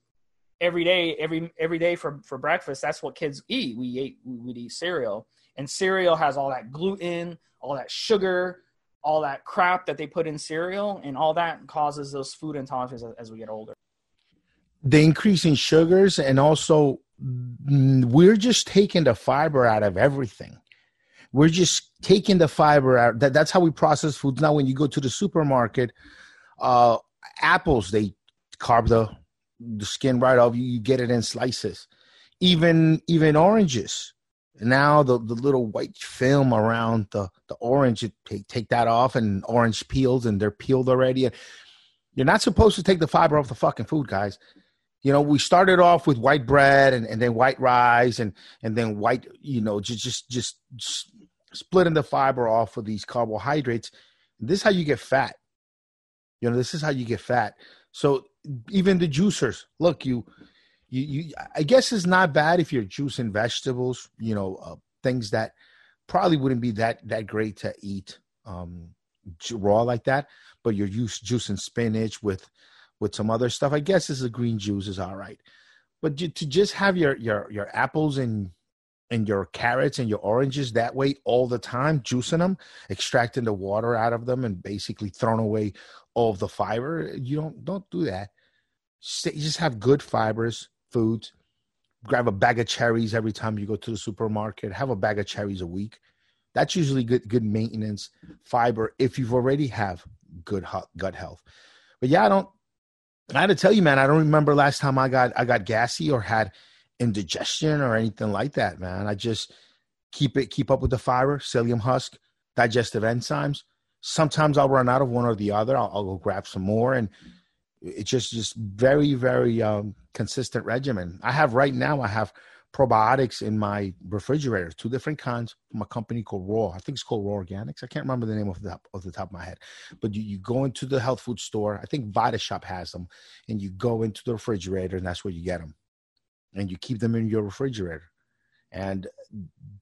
every day, every every day for for breakfast. That's what kids eat. We ate we would eat cereal, and cereal has all that gluten, all that sugar, all that crap that they put in cereal, and all that causes those food intolerances as, as we get older. The increase in sugars, and also we're just taking the fiber out of everything. We're just taking the fiber out. That, that's how we process foods. Now, when you go to the supermarket, uh, apples they carve the the skin right off. You, you get it in slices. Even even oranges. Now the, the little white film around the, the orange, take, take that off and orange peels and they're peeled already. You're not supposed to take the fiber off the fucking food, guys. You know, we started off with white bread and, and then white rice and, and then white, you know, just, just, just, just splitting the fiber off of these carbohydrates. This is how you get fat. You know, this is how you get fat. So even the juicers, look, you, you, you I guess it's not bad if you're juicing vegetables, you know, uh, things that probably wouldn't be that that great to eat um, raw like that. But you're juicing spinach with with some other stuff. I guess is a green juice is all right. But to just have your your your apples and and your carrots and your oranges that way all the time, juicing them, extracting the water out of them, and basically throwing away all the fiber. You don't don't do that. Just have good fibers, foods. Grab a bag of cherries every time you go to the supermarket. Have a bag of cherries a week. That's usually good good maintenance fiber if you've already have good gut health. But yeah, I don't. I had to tell you, man. I don't remember last time I got I got gassy or had indigestion or anything like that, man. I just keep it keep up with the fiber, psyllium husk, digestive enzymes. Sometimes I'll run out of one or the other. I'll, I'll go grab some more, and it's just just very very um, consistent regimen. I have right now. I have probiotics in my refrigerator, two different kinds from a company called Raw. I think it's called Raw Organics. I can't remember the name of the of the top of my head, but you, you go into the health food store. I think Vita Shop has them, and you go into the refrigerator, and that's where you get them and you keep them in your refrigerator. And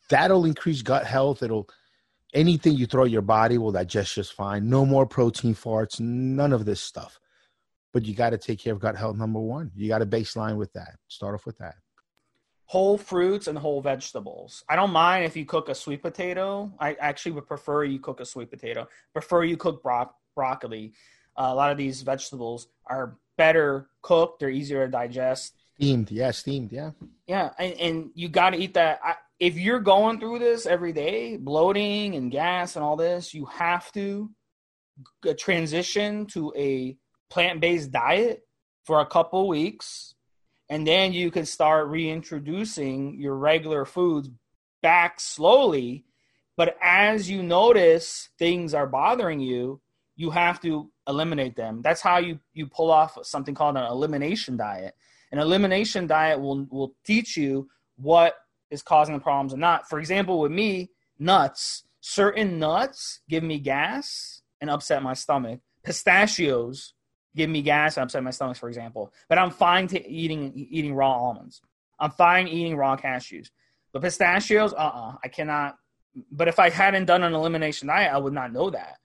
that'll increase gut health. It'll anything you throw your body will digest just fine. No more protein farts, none of this stuff. But you got to take care of gut health number one. You got to baseline with that. Start off with that. Whole fruits and whole vegetables. I don't mind if you cook a sweet potato. I actually would prefer you cook a sweet potato. Prefer you cook bro- broccoli. Uh, a lot of these vegetables are better cooked. They're easier to digest. Steamed, yeah, steamed, yeah. Yeah, and, and you got to eat that. I, if you're going through this every day, bloating and gas and all this, you have to transition to a plant-based diet for a couple weeks, and then you can start reintroducing your regular foods back slowly. But as you notice things are bothering you, you have to eliminate them. That's how you you pull off something called an elimination diet an elimination diet will will teach you what is causing the problems and not. For example, with me, nuts. Certain nuts give me gas and upset my stomach. Pistachios give me gas and upset my stomach, for example. But I'm fine to eating eating raw almonds. I'm fine eating raw cashews. But pistachios, uh uh-uh, uh I cannot. But if I hadn't done an elimination diet, I would not know that.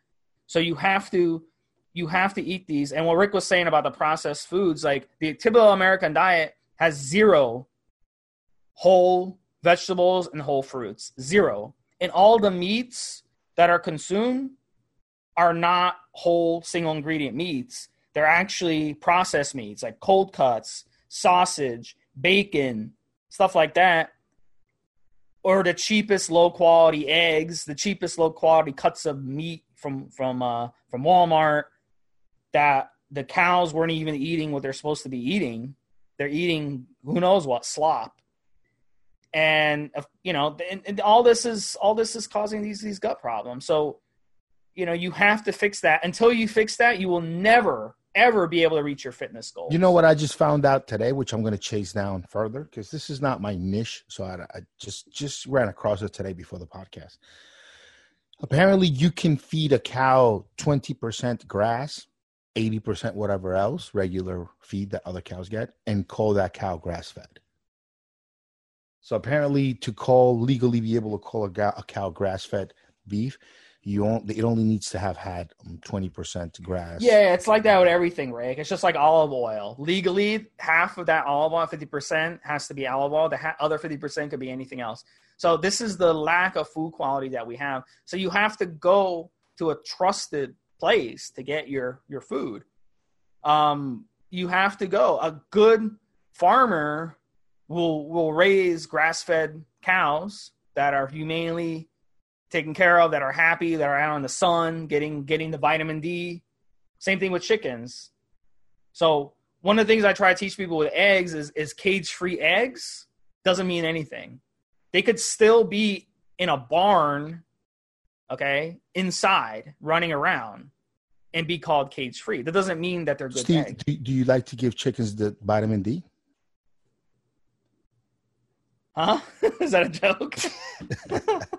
So you have to you have to eat these. And what Rick was saying about the processed foods, like the typical American diet has zero whole vegetables and whole fruits. Zero. And all the meats that are consumed are not whole single ingredient meats. They're actually processed meats like cold cuts, sausage, bacon, stuff like that. Or the cheapest low quality eggs, the cheapest low quality cuts of meat from from uh, from Walmart that the cows weren't even eating what they're supposed to be eating. They're eating who knows what slop, and you know, and, and all this is all this is causing these these gut problems. So, you know, you have to fix that. Until you fix that, you will never ever be able to reach your fitness goals. You know what I just found out today, which I'm going to chase down further because this is not my niche. So I, I just just ran across it today before the podcast. Apparently, you can feed a cow 20% grass 80% whatever else, regular feed that other cows get, and call that cow grass fed. So apparently, to call legally be able to call a, a cow grass fed beef, you only it only needs to have had um, twenty percent grass. Yeah, it's like that with everything, Rick. It's just like olive oil. Legally, half of that olive oil, fifty percent, has to be olive oil. The ha- other fifty percent could be anything else. So this is the lack of food quality that we have. So you have to go to a trusted place to get your your food. Um, you have to go. A good farmer will will raise grass fed cows that are humanely taken care of, that are happy, that are out in the sun, getting getting the vitamin D. Same thing with chickens. So one of the things I try to teach people with eggs is is cage free eggs doesn't mean anything. They could still be in a barn, okay, inside running around and be called cage free. That doesn't mean that they're good Steve, eggs. do, do you like to give chickens the vitamin D? Huh? Is that a joke?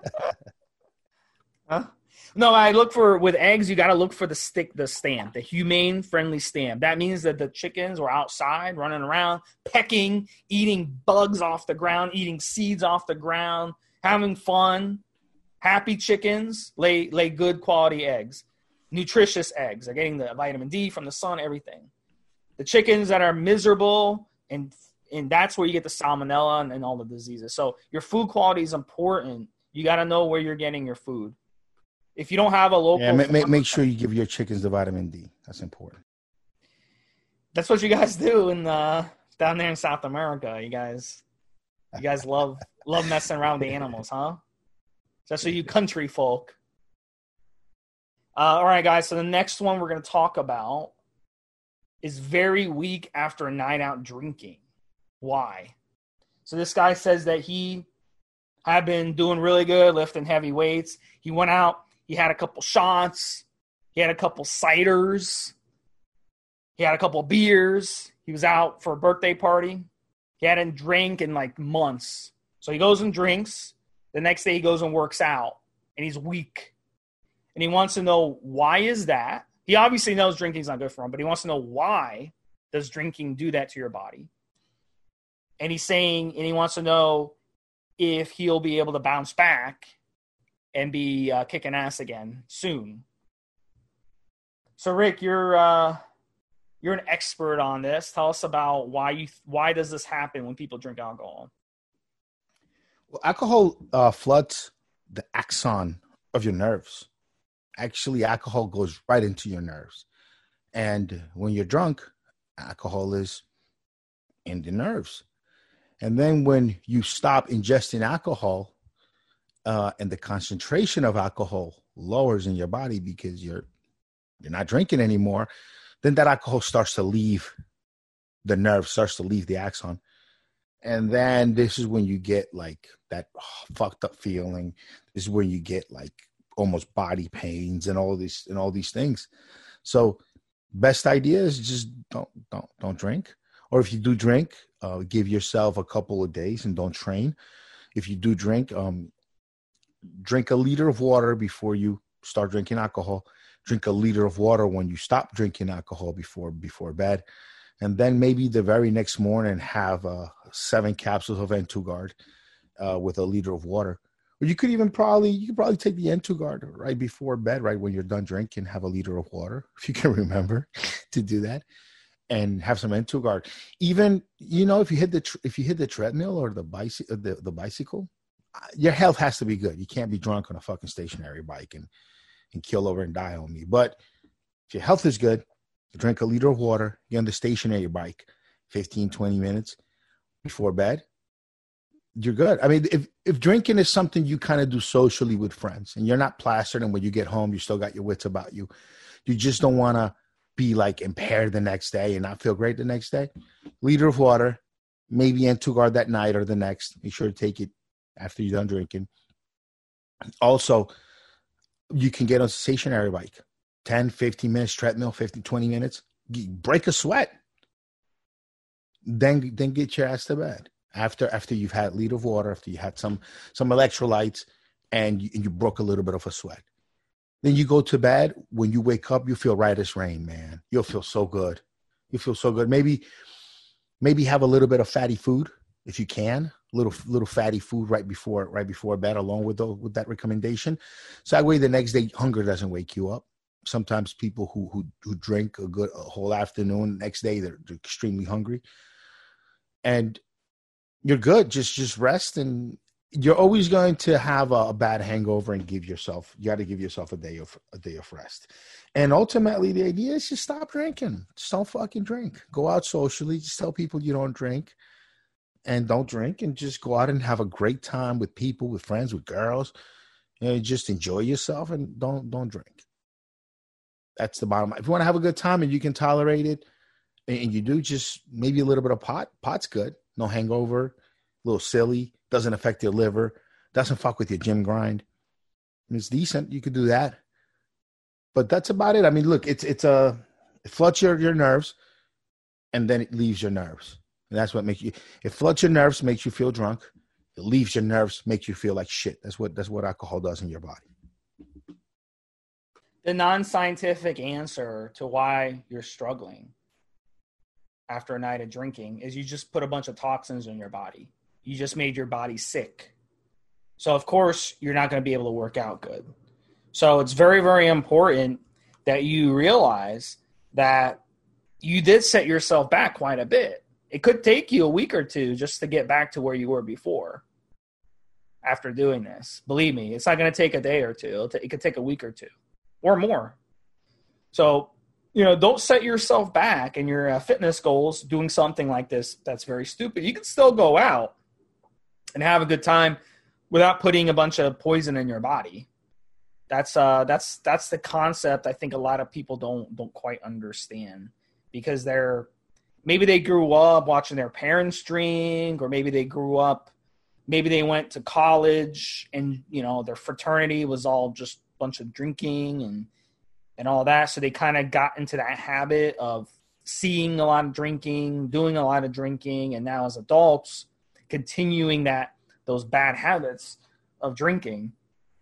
No, I look for with eggs. You got to look for the stick, the stamp, the humane friendly stamp. That means that the chickens were outside running around, pecking, eating bugs off the ground, eating seeds off the ground, having fun. Happy chickens lay lay good quality eggs, nutritious eggs. They're getting the vitamin D from the sun, everything. The chickens that are miserable and and that's where you get the salmonella and, and all the diseases. So your food quality is important. You got to know where you're getting your food. If you don't have a local, Yeah, make, make, make sure you give your chickens the vitamin D. That's important. that's what you guys do in uh, down there in South America. You guys, you guys love love messing around with the animals, huh? Especially you country folk. Uh, all right, guys. So the next one we're going to talk about is very weak after a night out drinking. Why? So this guy says that he had been doing really good, lifting heavy weights. He went out, he had a couple shots, he had a couple ciders, he had a couple beers. He was out for a birthday party. He hadn't drank in like months. So he goes and drinks. The next day he goes and works out and he's weak. And he wants to know why is that? He obviously knows drinking's not good for him, but he wants to know why does drinking do that to your body? and he's saying and he wants to know if he'll be able to bounce back and be uh, kicking ass again soon. So Rick, you're uh, you're an expert on this. Tell us about why you why does this happen when people drink alcohol? Well, alcohol uh, floods the axon of your nerves. Actually, alcohol goes right into your nerves. And when you're drunk, alcohol is in the nerves. And then when you stop ingesting alcohol, uh, and the concentration of alcohol lowers in your body because you're you're not drinking anymore, then that alcohol starts to leave the nerve, starts to leave the axon. And then this is when you get like that fucked up feeling. This is when you get like almost body pains and all these and all these things. So best idea is just don't don't don't drink. Or if you do drink, uh, give yourself a couple of days and don't train. If you do drink, um, drink a liter of water before you start drinking alcohol. Drink a liter of water when you stop drinking alcohol before before bed, and then maybe the very next morning have uh, seven capsules of N2 uh, with a liter of water. Or you could even probably you could probably take the N2 right before bed, right when you're done drinking, have a liter of water if you can remember to do that and have some N2 Even you know if you hit the tr- if you hit the treadmill or the bicycle the, the bicycle, uh, your health has to be good. You can't be drunk on a fucking stationary bike and and kill over and die on me. But if your health is good, drink a liter of water, get on the stationary bike, 15, 20 minutes before bed, you're good. I mean, if if drinking is something you kind of do socially with friends and you're not plastered and when you get home you still got your wits about you, you just don't want to be like impaired the next day and not feel great the next day. Liter of water, maybe N2 that night or the next. Make sure to take it after you're done drinking. Also, you can get on a stationary bike 10, 15 minutes treadmill, 15, 20 minutes. Break a sweat. Then then get your ass to bed. After after you've had a liter of water, after you had some some electrolytes and you, and you broke a little bit of a sweat. Then you go to bed. When you wake up, you feel right as rain, man. You'll feel so good. You feel so good. Maybe, maybe have a little bit of fatty food if you can. Little little fatty food right before right before bed, along with the, with that recommendation. So that way, the next day hunger doesn't wake you up. Sometimes people who who who drink a good a whole afternoon, next day they're, they're extremely hungry, and you're good. Just just rest, and you're always going to have a, a bad hangover, and give yourself you got to give yourself a day of a day of rest. And ultimately, the idea is just stop drinking. Just don't fucking drink. Go out socially. Just tell people you don't drink and don't drink and just go out and have a great time with people, with friends, with girls. And just enjoy yourself and don't don't drink. That's the bottom line. If you want to have a good time and you can tolerate it, and you do, just maybe a little bit of pot. Pot's good. No hangover. A little silly. Doesn't affect your liver. Doesn't fuck with your gym grind. It's decent. You could do that. But that's about it. I mean, look, it's it's a it floods your, your nerves and then it leaves your nerves. And that's what makes you it floods your nerves, makes you feel drunk. It leaves your nerves, makes you feel like shit. That's what that's what alcohol does in your body. The non-scientific answer to why you're struggling after a night of drinking is you just put a bunch of toxins in your body. You just made your body sick. So of course you're not going to be able to work out good. So it's very very important that you realize that you did set yourself back quite a bit it could take you a week or two just to get back to where you were before after doing this. Believe me, it's not going to take a day or two. T- it could take a week or two or more. So, you know, don't set yourself back in your uh, fitness goals doing something like this that's very stupid. You can still go out and have a good time without putting a bunch of poison in your body. That's uh that's that's the concept I think a lot of people don't don't quite understand because they're maybe they grew up watching their parents drink or maybe they grew up maybe they went to college and you know their fraternity was all just a bunch of drinking and and all that. So they kind of got into that habit of seeing a lot of drinking doing a lot of drinking and now as adults continuing that those bad habits of drinking.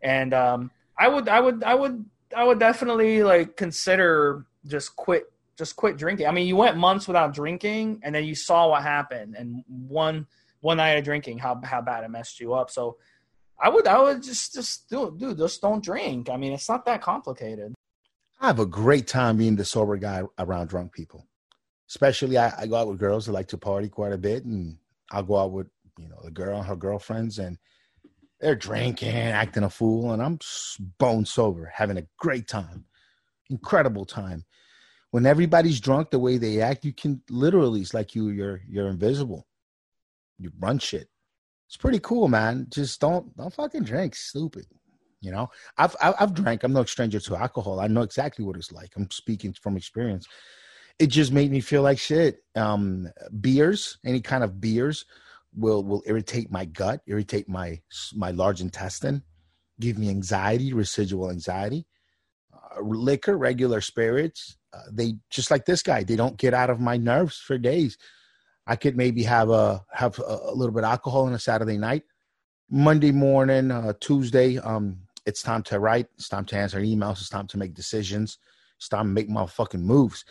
And um, i would i would i would i would definitely like consider just quit just quit drinking. I mean, you went months without drinking, and then you saw what happened, and one one night of drinking, how how bad it messed you up. So, I would I would just just do dude, just don't drink. I mean, it's not that complicated. I have a great time being the sober guy around drunk people. Especially, I, I go out with girls that like to party quite a bit, and I'll go out with you know the girl and her girlfriends, and they're drinking, acting a fool, and I'm bone sober, having a great time, incredible time when everybody's drunk the way they act, you can literally it's like you you're you're invisible. You run shit. It's pretty cool, man. Just don't don't fucking drink. Stupid. You know, I've I've drank. I'm no stranger to alcohol. I know exactly what it's like. I'm speaking from experience. It just made me feel like shit. Um, beers, any kind of beers, will will irritate my gut, irritate my my large intestine, give me anxiety, residual anxiety. Uh, liquor, regular spirits, they just like this guy they don't get out of my nerves for days. I could maybe have a have a, little bit of alcohol on a saturday night. Monday morning uh, tuesday um it's time to write. It's time to answer emails. It's time to make decisions. It's time to make my fucking moves.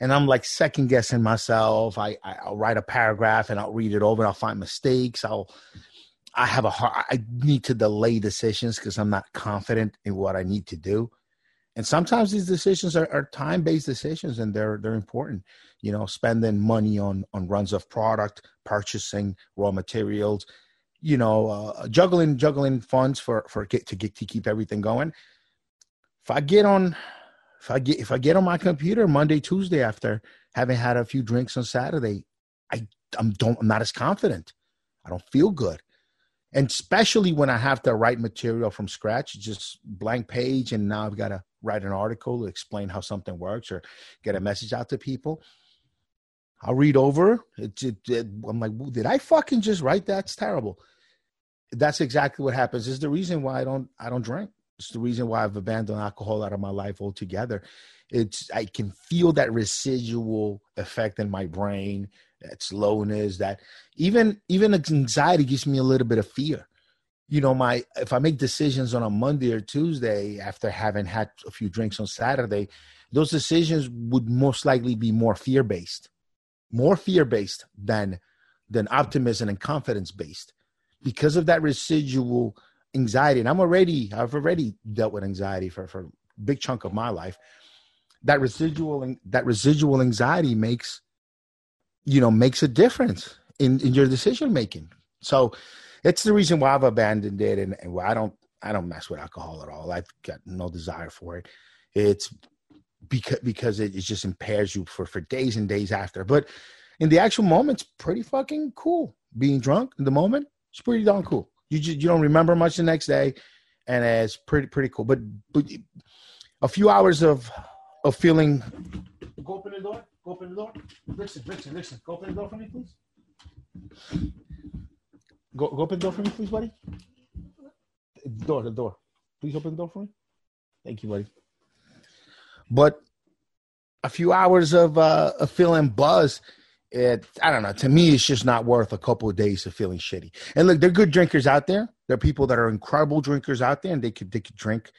And i'm like second guessing myself. I, I i'll write a paragraph and i'll read it over and i'll find mistakes. I'll i have a hard i need to delay decisions because i'm not confident in what i need to do and sometimes these decisions are, are time-based decisions and they're they're important. You know spending money on on runs of product purchasing raw materials you know uh, juggling juggling funds for for get to get to keep everything going. If i get on if i get if i get on my computer monday tuesday after having had a few drinks on saturday i i'm don't i'm not as confident. I don't feel good and especially when i have to write material from scratch just blank page and now i've got to write an article to explain how something works or get a message out to people. I'll read over. It, it, it, I'm like, did I fucking just write that? It's terrible. That's exactly what happens. Is the reason why I don't I don't drink. It's the reason why I've abandoned alcohol out of my life altogether. It's I can feel that residual effect in my brain, that slowness, that even even anxiety gives me a little bit of fear you know my if i make decisions on a monday or tuesday after having had a few drinks on saturday those decisions would most likely be more fear based more fear based than than optimism and confidence based because of that residual anxiety. And I'm already, I've already dealt with anxiety for, for a big chunk of my life. That residual, that residual anxiety makes, you know, makes a difference in, in your decision making. So it's the reason why I've abandoned it and, and why I don't, I don't mess with alcohol at all. I've got no desire for it. It's because because it, it just impairs you for for days and days after. But in the actual moment, it's pretty fucking cool. Being drunk in the moment, it's pretty darn cool. You just you don't remember much the next day, and it's pretty pretty cool. But but a few hours of of feeling. Go open the door. Go open the door. Listen, listen, listen. Go open the door for me, please. Go go open the door for me, please, buddy. The door, the door. Please open the door for me. Thank you, buddy. But a few hours of uh, of feeling buzz, it I don't know. To me, it's just not worth a couple of days of feeling shitty. And look, there are good drinkers out there. There are people that are incredible drinkers out there, and they could they could drink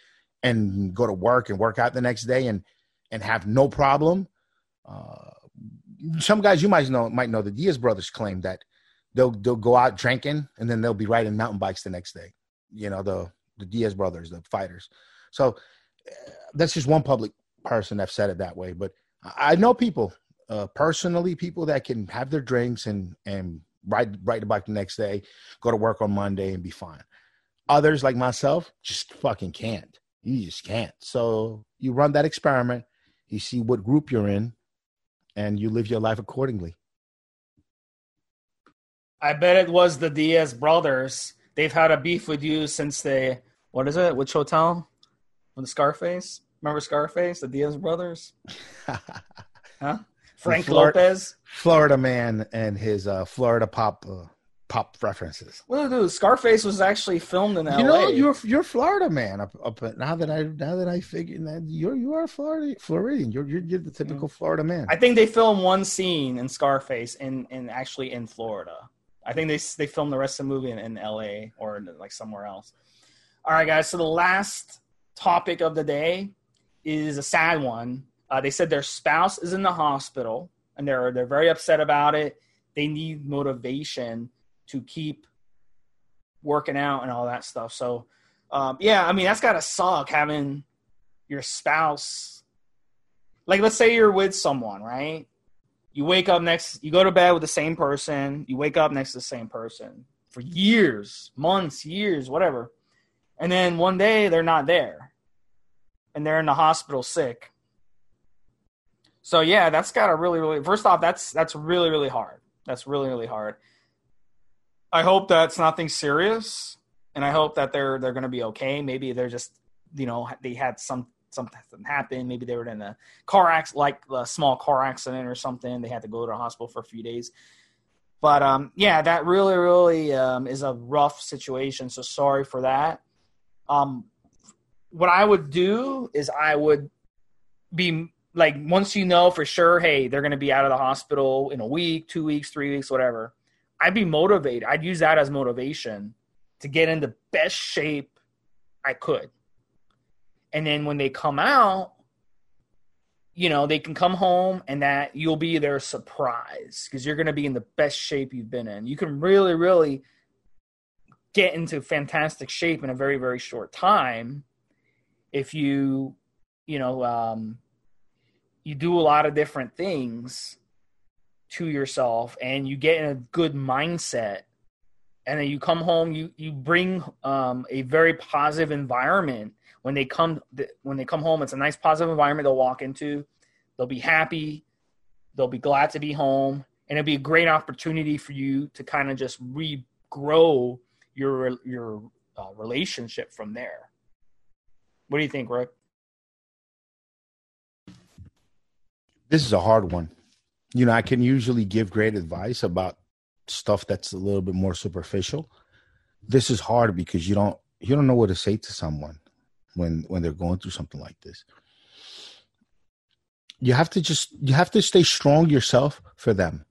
and go to work and work out the next day and and have no problem. Uh, some guys you might know might know the Diaz brothers claim that they'll they'll go out drinking and then they'll be riding mountain bikes the next day. You know the the Diaz brothers, the fighters. So uh, that's just one public person that said it that way, but I know people uh, personally, people that can have their drinks and and ride ride the bike the next day, go to work on Monday and be fine. Others like myself just fucking can't. You just can't. So you run that experiment, you see what group you're in, and you live your life accordingly. I bet it was the Diaz brothers. They've had a beef with you since they what is it? Which hotel? With the Scarface? Remember Scarface, the Diaz brothers? huh? Frank Florida, Lopez, Florida man, and his uh, Florida pop uh, pop references. Well, dude, Scarface was actually filmed in L.A. You know, you're you're Florida man. Up, up now that I now that I figure that you're you are Florida Floridian. You're you're, you're the typical mm. Florida man. I think they filmed one scene in Scarface in in actually in Florida. I think they they filmed the rest of the movie in, in L.A. or in, like somewhere else. All right, guys. So the last topic of the day is a sad one. Uh, they said their spouse is in the hospital and they're they're very upset about it. They need motivation to keep working out and all that stuff. So, um, yeah, I mean that's gotta suck having your spouse. Like, let's say you're with someone, right? You wake up next, you go to bed with the same person. You wake up next to the same person for years, months, years, whatever, and then one day they're not there and they're in the hospital sick. So yeah, that's got to really, really. First off, that's that's really, really hard. That's really, really hard. I hope that's nothing serious, and I hope that they're they're going to be okay. Maybe they're just, you know, they had some something happen. Maybe they were in a car accident, like a small car accident or something. They had to go to the hospital for a few days. But um, yeah, that really, really um, is a rough situation. So sorry for that. Um, what I would do is I would be like once you know for sure, hey, they're going to be out of the hospital in a week, two weeks, three weeks, whatever. I'd be motivated. I'd use that as motivation to get in the best shape I could. And then when they come out, you know, they can come home and that you'll be their surprise because you're going to be in the best shape you've been in. You can really, really get into fantastic shape in a very, very short time if you you know um, you do a lot of different things to yourself and you get in a good mindset and then you come home you you bring um, a very positive environment. When they come when they come home it's a nice positive environment they'll walk into. They'll be happy. They'll be glad to be home. And it'll be a great opportunity for you to kind of just regrow your your uh, relationship from there. What do you think, Rick? This is a hard one. You know, I can usually give great advice about stuff that's a little bit more superficial. This is hard because you don't you don't know what to say to someone when when they're going through something like this. You have to just you have to stay strong yourself for them.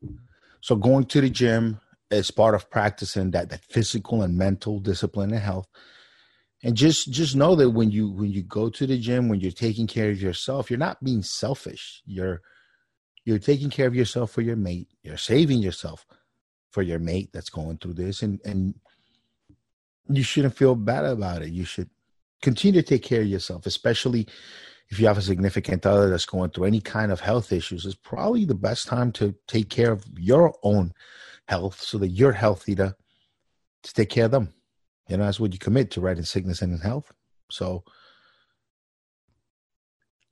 So going to the gym is part of practicing that that physical and mental discipline and health and just just know that when you when you go to the gym when you're taking care of yourself you're not being selfish you're you're taking care of yourself for your mate you're saving yourself for your mate that's going through this and and you shouldn't feel bad about it. You should continue to take care of yourself especially if you have a significant other that's going through any kind of health issues. It's probably the best time to take care of your own health so that you're healthy to to take care of them. You know that's what you commit to right? In sickness and in health. So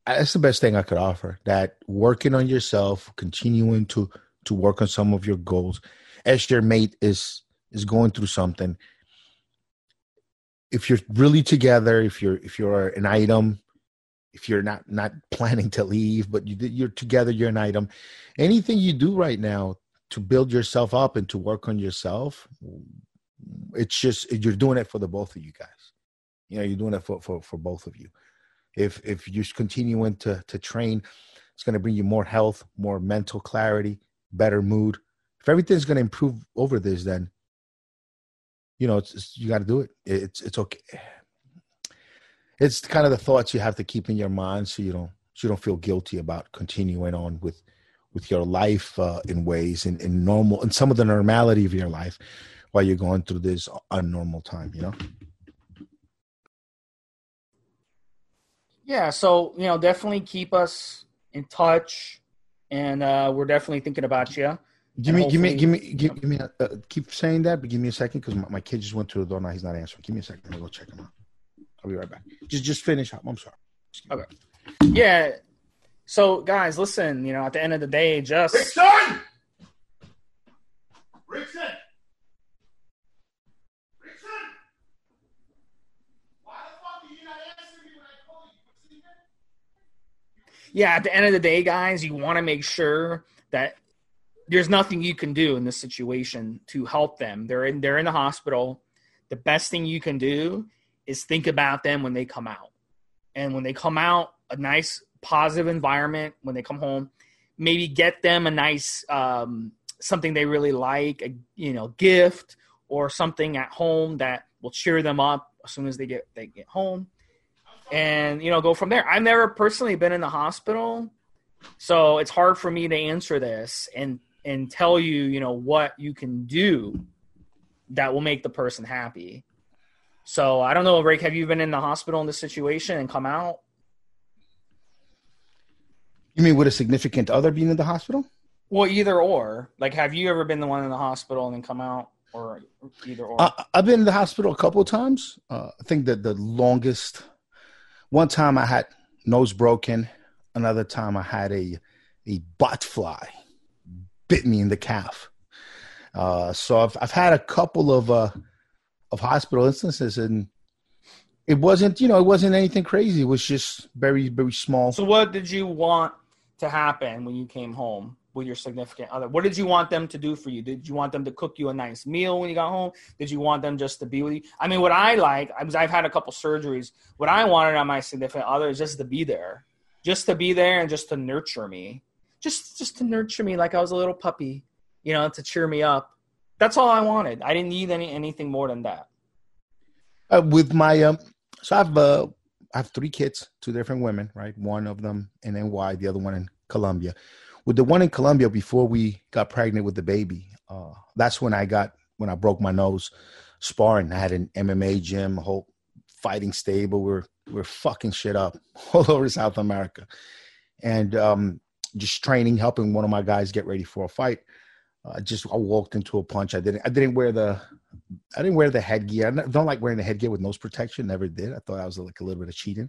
that's the best thing I could offer. That working on yourself, continuing to to work on some of your goals, as your mate is is going through something. If you're really together, if you're if you're an item, if you're not not planning to leave, but you you're together, you're an item. Anything you do right now to build yourself up and to work on yourself, it's just you're doing it for the both of you guys. You know, you're doing it for for for both of you if if you're continuing to to train it's going to bring you more health more mental clarity better mood. If everything's going to improve over this then you know it's, it's you got to do it. It's it's okay. It's kind of the thoughts you have to keep in your mind so you don't so you don't feel guilty about continuing on with with your life uh, in ways in, in normal and some of the normality of your life while you're going through this unnormal time you know Yeah, so you know, definitely keep us in touch, and uh, we're definitely thinking about you. Give me, give me, give me, give, give me. A, uh, keep saying that, but give me a second because my, my, kid just went to the door. Now he's not answering. Give me a second. I'll go check him out. I'll be right back. Just, just finish up. I'm sorry. Okay. Yeah. So, guys, listen. You know, at the end of the day, just Rickson. Rickson. Yeah, at the end of the day, guys, you want to make sure that there's nothing you can do in this situation to help them. They're in they're in the hospital. The best thing you can do is think about them when they come out. And when they come out, a nice positive environment when they come home. Maybe get them a nice um, something they really like, a you know, gift or something at home that will cheer them up as soon as they get they get home and you know go from there. I've never personally been in the hospital, so it's hard for me to answer this and and tell you you know what you can do that will make the person happy. So I don't know, Rick. Have you been in the hospital in this situation and come out? You mean with a significant other being in the hospital? Well, either or. Like, have you ever been the one in the hospital and then come out, or either or? Uh, I've been in the hospital a couple of times. Uh, I think that the longest one time I had nose broken. Another time I had a a bot fly bit me in the calf. Uh, so I've I've had a couple of uh, of hospital instances, and it wasn't you know it wasn't anything crazy. It was just very very small. So what did you want to happen when you came home? With your significant other? What did you want them to do for you? Did you want them to cook you a nice meal when you got home? Did you want them just to be with you? I mean, what I like, I've had a couple surgeries, what I wanted on my significant other is just to be there, just to be there and just to nurture me, just just to nurture me like I was a little puppy, you know, to cheer me up. That's all I wanted. I didn't need any anything more than that. Uh, with my um, so I've uh, I have three kids, two different women, right? One of them in NY, the other one in Colombia with the one in Colombia before we got pregnant with the baby, uh, that's when I got when I broke my nose sparring. I had an MMA gym, a whole fighting stable. We are we are fucking shit up all over South America, and um, just training, helping one of my guys get ready for a fight. Uh, just I walked into a punch. I didn't. I didn't wear the. I didn't wear the headgear. I don't like wearing the headgear with nose protection. Never did. I thought I was like a little bit of cheating.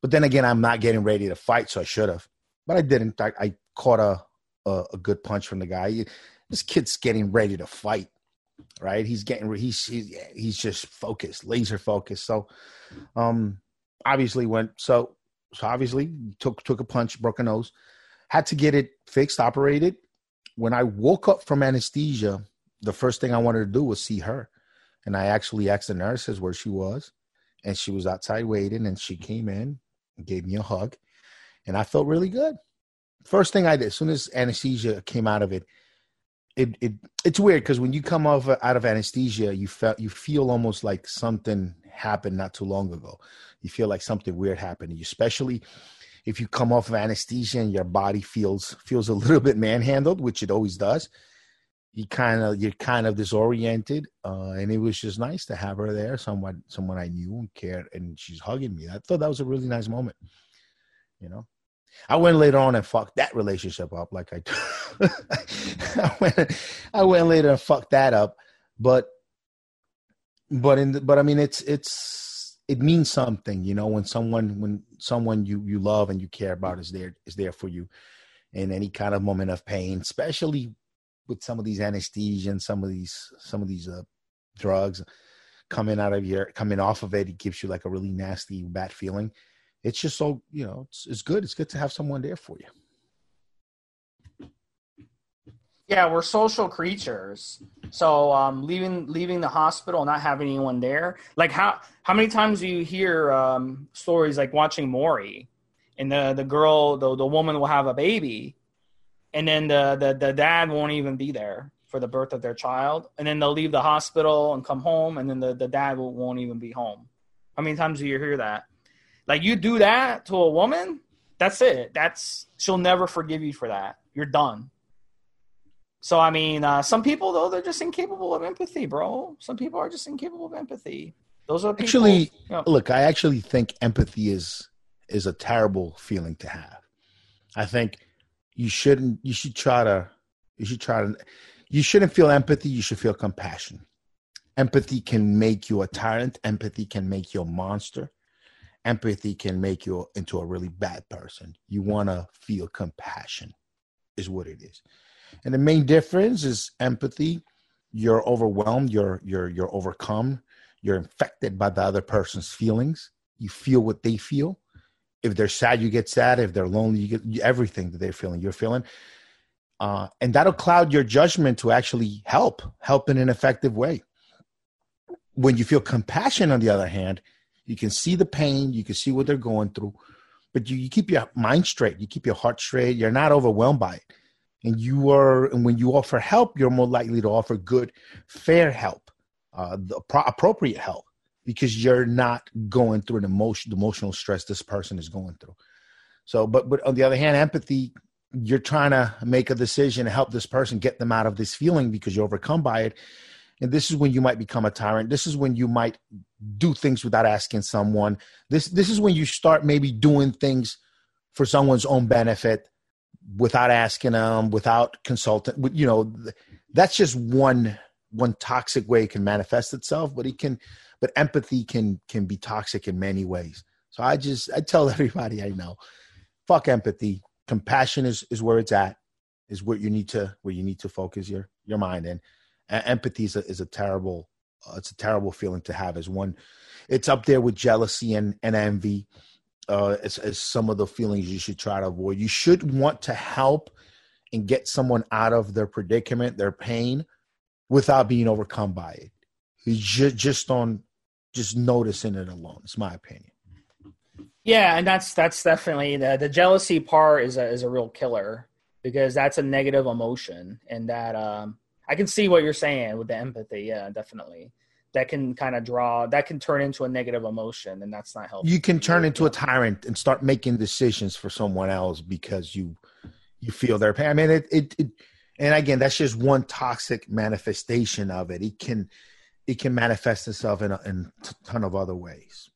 But then again, I'm not getting ready to fight, so I should have. But I didn't. I, I caught a, a, a good punch from the guy. This kid's getting ready to fight, right? He's getting he's he's, he's just focused, laser focused. So, um, obviously went so so obviously took took a punch, broke a nose, had to get it fixed, operated. When I woke up from anesthesia, the first thing I wanted to do was see her, and I actually asked the nurses where she was, and she was outside waiting, and she came in and gave me a hug, and I felt really good first thing I did as soon as anesthesia came out of it, it it it's weird because when you come off out of anesthesia, you felt you feel almost like something happened not too long ago. You feel like something weird happened especially if you come off of anesthesia and your body feels feels a little bit manhandled, which it always does. you kind of you're kind of disoriented, uh, and it was just nice to have her there, someone someone I knew and cared, and she's hugging me. I thought that was a really nice moment. You know, I went later on and fucked that relationship up. Like I, I went, I went later and fucked that up. But, but in the, but I mean, it's it's it means something, you know, when someone when someone you you love and you care about is there is there for you in any kind of moment of pain, especially with some of these anesthesia and some of these some of these uh, drugs coming out of your coming off of it. It gives you like a really nasty bad feeling it's just so you know it's, it's good. It's good to have someone there for you. Yeah we're social creatures. So um, leaving leaving the hospital not having anyone there. Like how how many times do you hear um, stories like watching Maury and the the girl the, the woman will have a baby and then the, the the dad won't even be there for the birth of their child and then they'll leave the hospital and come home and then the, the dad won't even be home. How many times do you hear that like you do that to a woman, that's it. That's she'll never forgive you for that. You're done. So I mean, uh, some people though they're just incapable of empathy, bro. Some people are just incapable of empathy. Those are people, actually you know, look. I actually think empathy is is a terrible feeling to have. I think you shouldn't. You should try to. You should try to. You shouldn't feel empathy. You should feel compassion. Empathy can make you a tyrant. Empathy can make you a monster empathy can make you into a really bad person. You want to feel compassion, is what it is. And the main difference is empathy. You're overwhelmed. You're you're you're overcome. You're infected by the other person's feelings. You feel what they feel. If they're sad, you get sad. If they're lonely, you get everything that they're feeling. You're feeling, uh, and that'll cloud your judgment to actually help, help in an effective way. When you feel compassion, on the other hand, you can see the pain, you can see what they're going through, but you, you keep your mind straight, you keep your heart straight, you're not overwhelmed by it. And you are, and when you offer help, you're more likely to offer good, fair help, uh, the pro- appropriate help, because you're not going through an emotion, the emotional stress this person is going through. So, but but on the other hand, empathy, you're trying to make a decision to help this person get them out of this feeling because you're overcome by it, and this is when you might become a tyrant. This is when you might do things without asking someone. This this is when you start maybe doing things for someone's own benefit without asking them without consulting you know that's just one one toxic way it can manifest itself but it can but empathy can can be toxic in many ways. So i just i tell everybody i know fuck empathy. Compassion is is where it's at is where you need to where you need to focus your your mind in empathy is a, is a terrible uh, it's a terrible feeling to have as one. It's up there with jealousy and, and envy uh, as, as some of the feelings you should try to avoid. You should want to help and get someone out of their predicament their pain without being overcome by it. Just, just on just noticing it alone. It's my opinion. Yeah and that's that's definitely the, the jealousy part is a, is a real killer because that's a negative emotion and that um I can see what you're saying with the empathy. Yeah, definitely. That can kind of draw. That can turn into a negative emotion, and that's not helpful. You can turn into a tyrant and start making decisions for someone else because you you feel their pain. I mean, it, it, it and again, that's just one toxic manifestation of it. It can it can manifest itself in a, in a ton of other ways.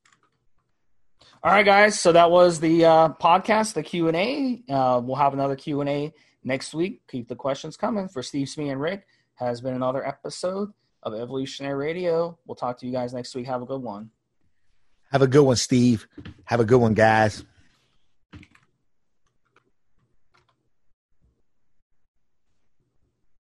All right, guys. So that was the uh, podcast, the Q and A. Uh, we'll have another Q and A next week. Keep the questions coming for Steve, Smee, and Rick has been another episode of Evolutionary Radio. We'll talk to you guys next week. Have a good one. Have a good one, Steve. Have a good one, guys.